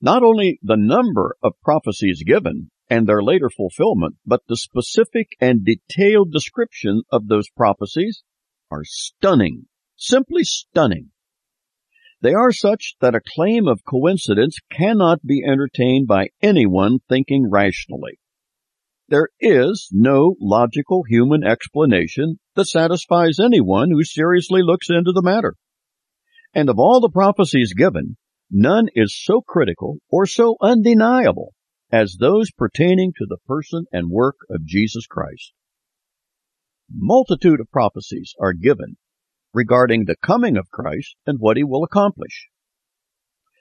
Not only the number of prophecies given and their later fulfillment, but the specific and detailed description of those prophecies are stunning, simply stunning. They are such that a claim of coincidence cannot be entertained by anyone thinking rationally. There is no logical human explanation that satisfies anyone who seriously looks into the matter. And of all the prophecies given, None is so critical or so undeniable as those pertaining to the person and work of Jesus Christ. Multitude of prophecies are given regarding the coming of Christ and what he will accomplish.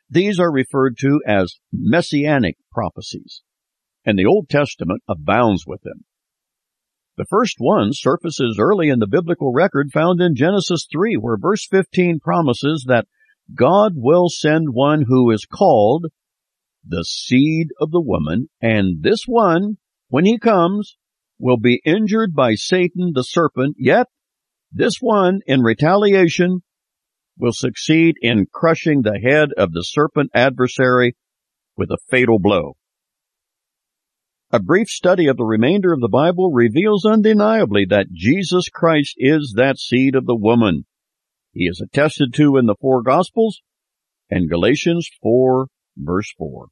These are referred to as messianic prophecies, and the Old Testament abounds with them. The first one surfaces early in the biblical record found in Genesis 3, where verse 15 promises that God will send one who is called the seed of the woman, and this one, when he comes, will be injured by Satan the serpent, yet this one, in retaliation, will succeed in crushing the head of the serpent adversary with a fatal blow. A brief study of the remainder of the Bible reveals undeniably that Jesus Christ is that seed of the woman he is attested to in the four Gospels and Galatians 4 verse 4.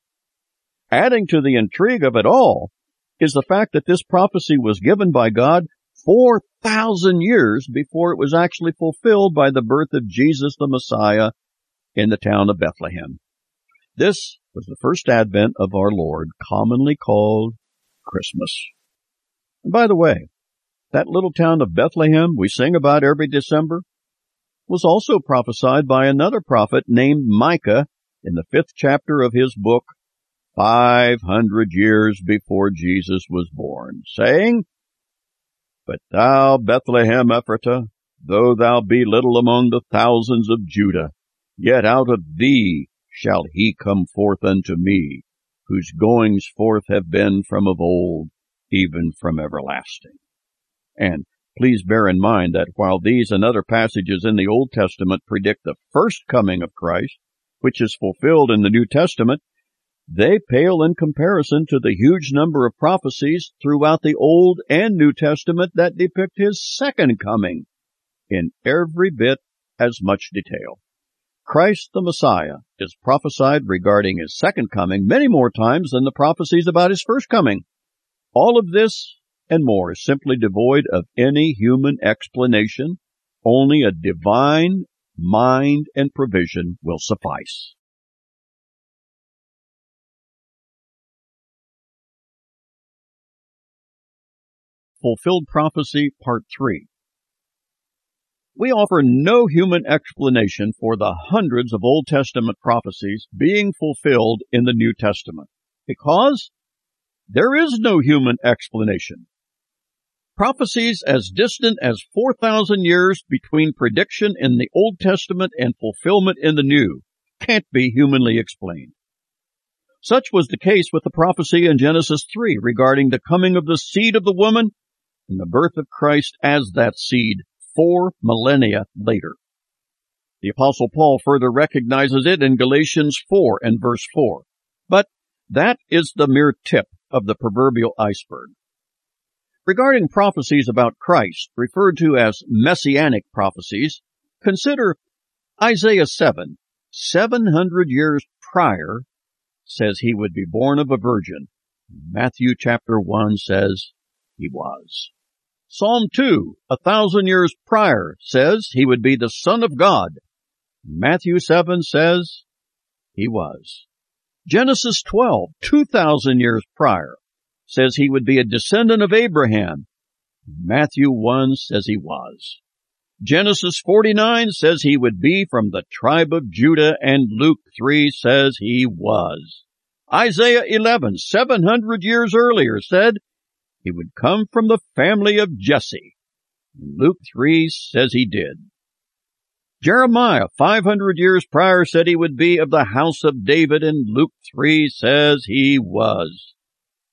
Adding to the intrigue of it all is the fact that this prophecy was given by God 4,000 years before it was actually fulfilled by the birth of Jesus the Messiah in the town of Bethlehem. This was the first advent of our Lord, commonly called Christmas. And by the way, that little town of Bethlehem we sing about every December, was also prophesied by another prophet named Micah in the fifth chapter of his book, 500 years before Jesus was born, saying, But thou, Bethlehem Ephratah, though thou be little among the thousands of Judah, yet out of thee shall he come forth unto me, whose goings forth have been from of old, even from everlasting. And Please bear in mind that while these and other passages in the Old Testament predict the first coming of Christ, which is fulfilled in the New Testament, they pale in comparison to the huge number of prophecies throughout the Old and New Testament that depict his second coming in every bit as much detail. Christ the Messiah is prophesied regarding his second coming many more times than the prophecies about his first coming. All of this and more is simply devoid of any human explanation. Only a divine mind and provision will suffice. Fulfilled Prophecy Part 3 We offer no human explanation for the hundreds of Old Testament prophecies being fulfilled in the New Testament, because there is no human explanation. Prophecies as distant as 4,000 years between prediction in the Old Testament and fulfillment in the New can't be humanly explained. Such was the case with the prophecy in Genesis 3 regarding the coming of the seed of the woman and the birth of Christ as that seed four millennia later. The apostle Paul further recognizes it in Galatians 4 and verse 4. But that is the mere tip of the proverbial iceberg. Regarding prophecies about Christ, referred to as messianic prophecies, consider Isaiah 7, 700 years prior, says he would be born of a virgin. Matthew chapter 1 says he was. Psalm 2, a thousand years prior, says he would be the Son of God. Matthew 7 says he was. Genesis 12, 2,000 years prior, says he would be a descendant of Abraham. Matthew 1 says he was. Genesis 49 says he would be from the tribe of Judah, and Luke 3 says he was. Isaiah 11, 700 years earlier, said he would come from the family of Jesse. Luke 3 says he did. Jeremiah, 500 years prior, said he would be of the house of David, and Luke 3 says he was.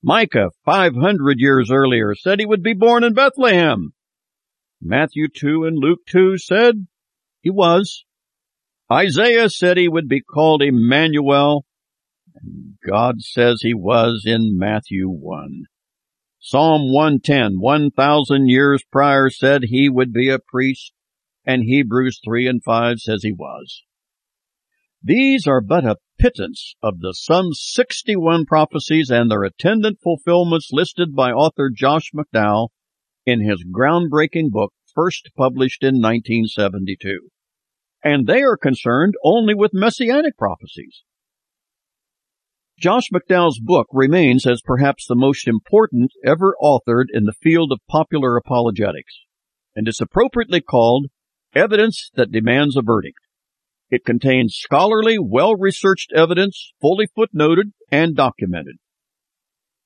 Micah, 500 years earlier, said he would be born in Bethlehem. Matthew 2 and Luke 2 said he was. Isaiah said he would be called Emmanuel, and God says he was in Matthew 1. Psalm 110, 1,000 years prior, said he would be a priest, and Hebrews 3 and 5 says he was. These are but a pittance of the some 61 prophecies and their attendant fulfillments listed by author Josh McDowell in his groundbreaking book first published in 1972. And they are concerned only with messianic prophecies. Josh McDowell's book remains as perhaps the most important ever authored in the field of popular apologetics, and is appropriately called Evidence That Demands a Verdict. It contains scholarly, well-researched evidence, fully footnoted and documented.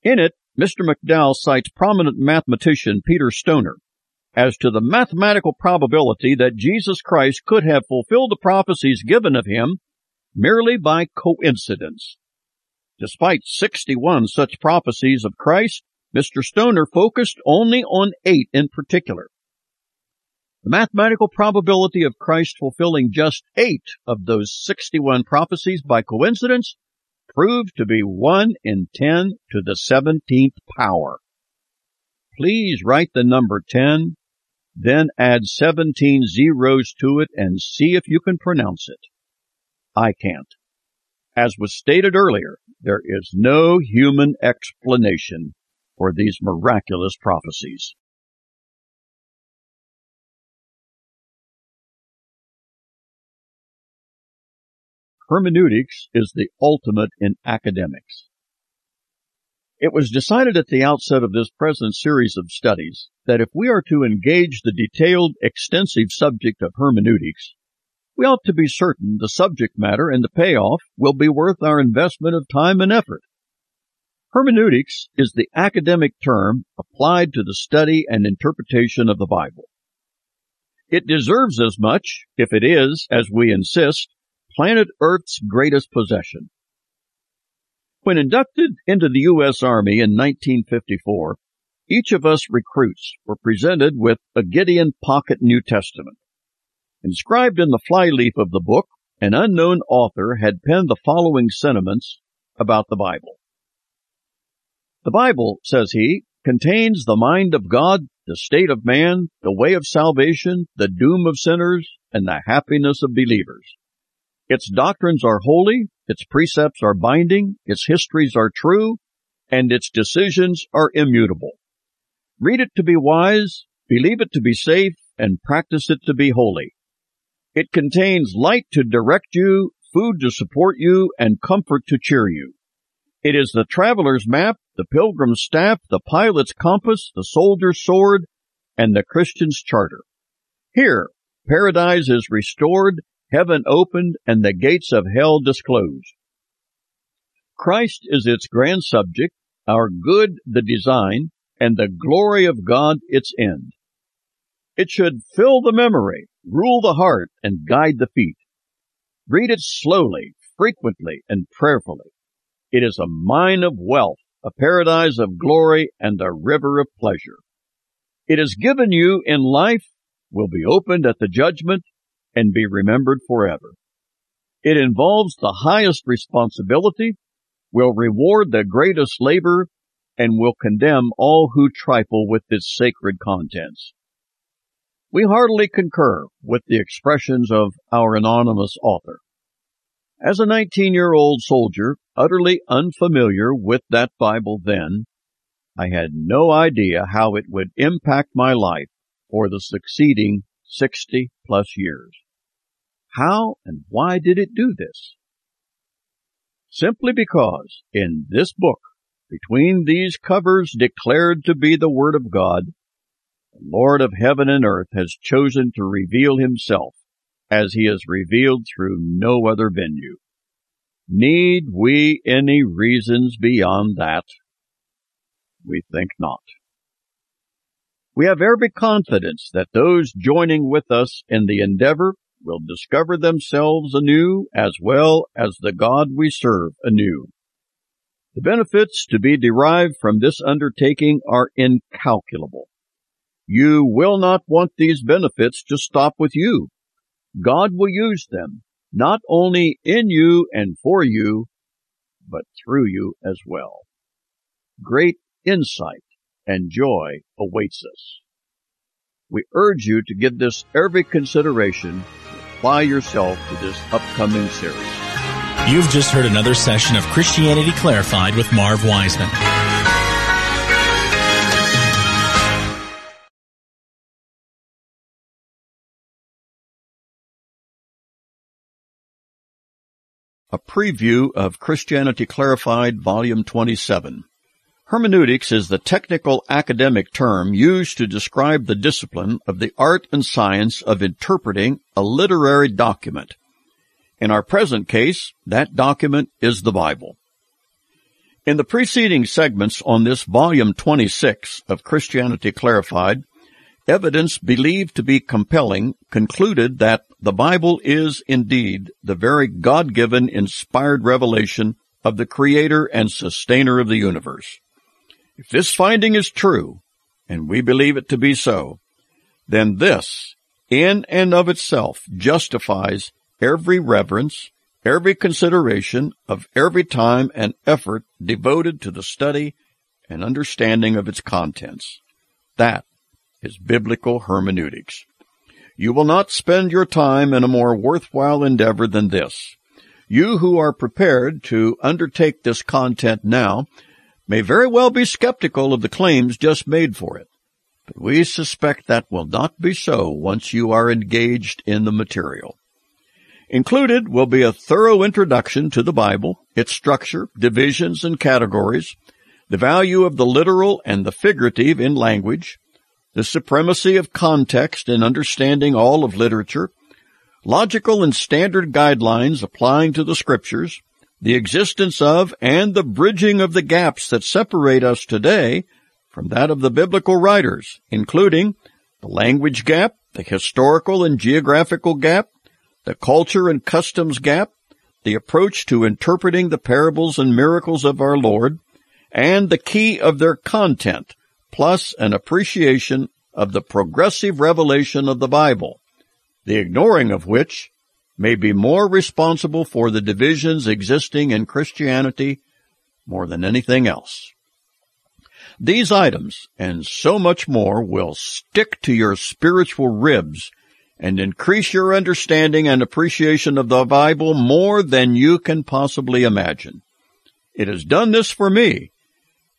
In it, Mr. McDowell cites prominent mathematician Peter Stoner as to the mathematical probability that Jesus Christ could have fulfilled the prophecies given of him merely by coincidence. Despite 61 such prophecies of Christ, Mr. Stoner focused only on eight in particular. The mathematical probability of Christ fulfilling just eight of those 61 prophecies by coincidence proved to be 1 in 10 to the 17th power. Please write the number 10, then add 17 zeros to it and see if you can pronounce it. I can't. As was stated earlier, there is no human explanation for these miraculous prophecies. Hermeneutics is the ultimate in academics. It was decided at the outset of this present series of studies that if we are to engage the detailed, extensive subject of hermeneutics, we ought to be certain the subject matter and the payoff will be worth our investment of time and effort. Hermeneutics is the academic term applied to the study and interpretation of the Bible. It deserves as much if it is, as we insist, planet Earth's greatest possession. When inducted into the U.S. Army in 1954, each of us recruits were presented with a Gideon Pocket New Testament. Inscribed in the flyleaf of the book, an unknown author had penned the following sentiments about the Bible. The Bible, says he, contains the mind of God, the state of man, the way of salvation, the doom of sinners, and the happiness of believers. Its doctrines are holy, its precepts are binding, its histories are true, and its decisions are immutable. Read it to be wise, believe it to be safe, and practice it to be holy. It contains light to direct you, food to support you, and comfort to cheer you. It is the traveler's map, the pilgrim's staff, the pilot's compass, the soldier's sword, and the Christian's charter. Here, paradise is restored, heaven opened, and the gates of hell disclosed. Christ is its grand subject, our good the design, and the glory of God its end. It should fill the memory, rule the heart, and guide the feet. Read it slowly, frequently, and prayerfully. It is a mine of wealth, a paradise of glory, and a river of pleasure. It is given you in life, will be opened at the judgment, and be remembered forever. It involves the highest responsibility, will reward the greatest labor, and will condemn all who trifle with its sacred contents. We heartily concur with the expressions of our anonymous author. As a 19 year old soldier, utterly unfamiliar with that Bible then, I had no idea how it would impact my life for the succeeding 60 plus years. How and why did it do this? Simply because in this book, between these covers declared to be the Word of God, the Lord of heaven and earth has chosen to reveal himself as he is revealed through no other venue. Need we any reasons beyond that? We think not. We have every confidence that those joining with us in the endeavor will discover themselves anew as well as the God we serve anew. The benefits to be derived from this undertaking are incalculable. You will not want these benefits to stop with you. God will use them not only in you and for you, but through you as well. Great insight and joy awaits us. We urge you to give this every consideration apply yourself to this upcoming series. You've just heard another session of Christianity Clarified with Marv Wiseman. A preview of Christianity Clarified, Volume 27. Hermeneutics is the technical academic term used to describe the discipline of the art and science of interpreting a literary document. In our present case, that document is the Bible. In the preceding segments on this volume 26 of Christianity Clarified, evidence believed to be compelling concluded that the Bible is indeed the very God-given inspired revelation of the creator and sustainer of the universe. If this finding is true, and we believe it to be so, then this, in and of itself, justifies every reverence, every consideration of every time and effort devoted to the study and understanding of its contents. That is biblical hermeneutics. You will not spend your time in a more worthwhile endeavor than this. You who are prepared to undertake this content now may very well be skeptical of the claims just made for it, but we suspect that will not be so once you are engaged in the material. Included will be a thorough introduction to the Bible, its structure, divisions, and categories, the value of the literal and the figurative in language, the supremacy of context in understanding all of literature, logical and standard guidelines applying to the scriptures, the existence of and the bridging of the gaps that separate us today from that of the biblical writers, including the language gap, the historical and geographical gap, the culture and customs gap, the approach to interpreting the parables and miracles of our Lord, and the key of their content, plus an appreciation of the progressive revelation of the Bible, the ignoring of which may be more responsible for the divisions existing in Christianity more than anything else. These items and so much more will stick to your spiritual ribs and increase your understanding and appreciation of the Bible more than you can possibly imagine. It has done this for me,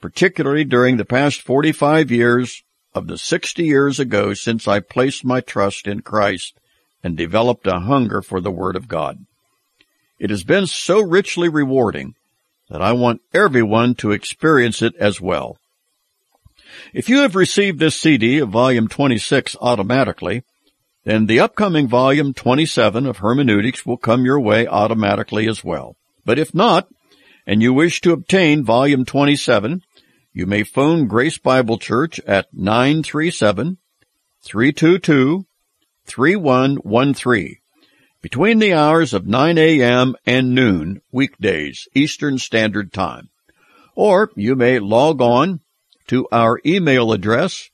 particularly during the past 45 years of the 60 years ago since I placed my trust in Christ and developed a hunger for the Word of God. It has been so richly rewarding that I want everyone to experience it as well. If you have received this CD of volume 26 automatically, then the upcoming volume 27 of hermeneutics will come your way automatically as well. But if not, and you wish to obtain volume 27, you may phone Grace Bible Church at 937-322-3113 between the hours of 9 a.m. and noon weekdays Eastern Standard Time. Or you may log on to our email address,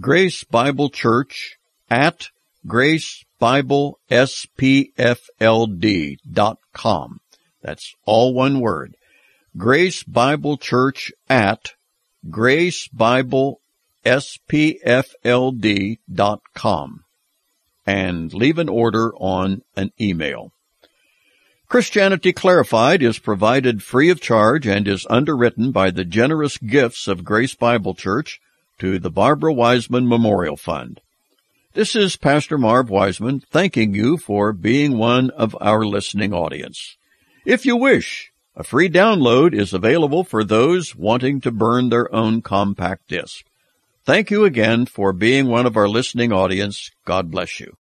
Grace Bible Church at gracebiblespfld.com. That's all one word. Grace Bible Church at gracebiblespfld.com and leave an order on an email. Christianity Clarified is provided free of charge and is underwritten by the generous gifts of Grace Bible Church to the Barbara Wiseman Memorial Fund. This is Pastor Marv Wiseman thanking you for being one of our listening audience. If you wish, a free download is available for those wanting to burn their own compact disc. Thank you again for being one of our listening audience. God bless you.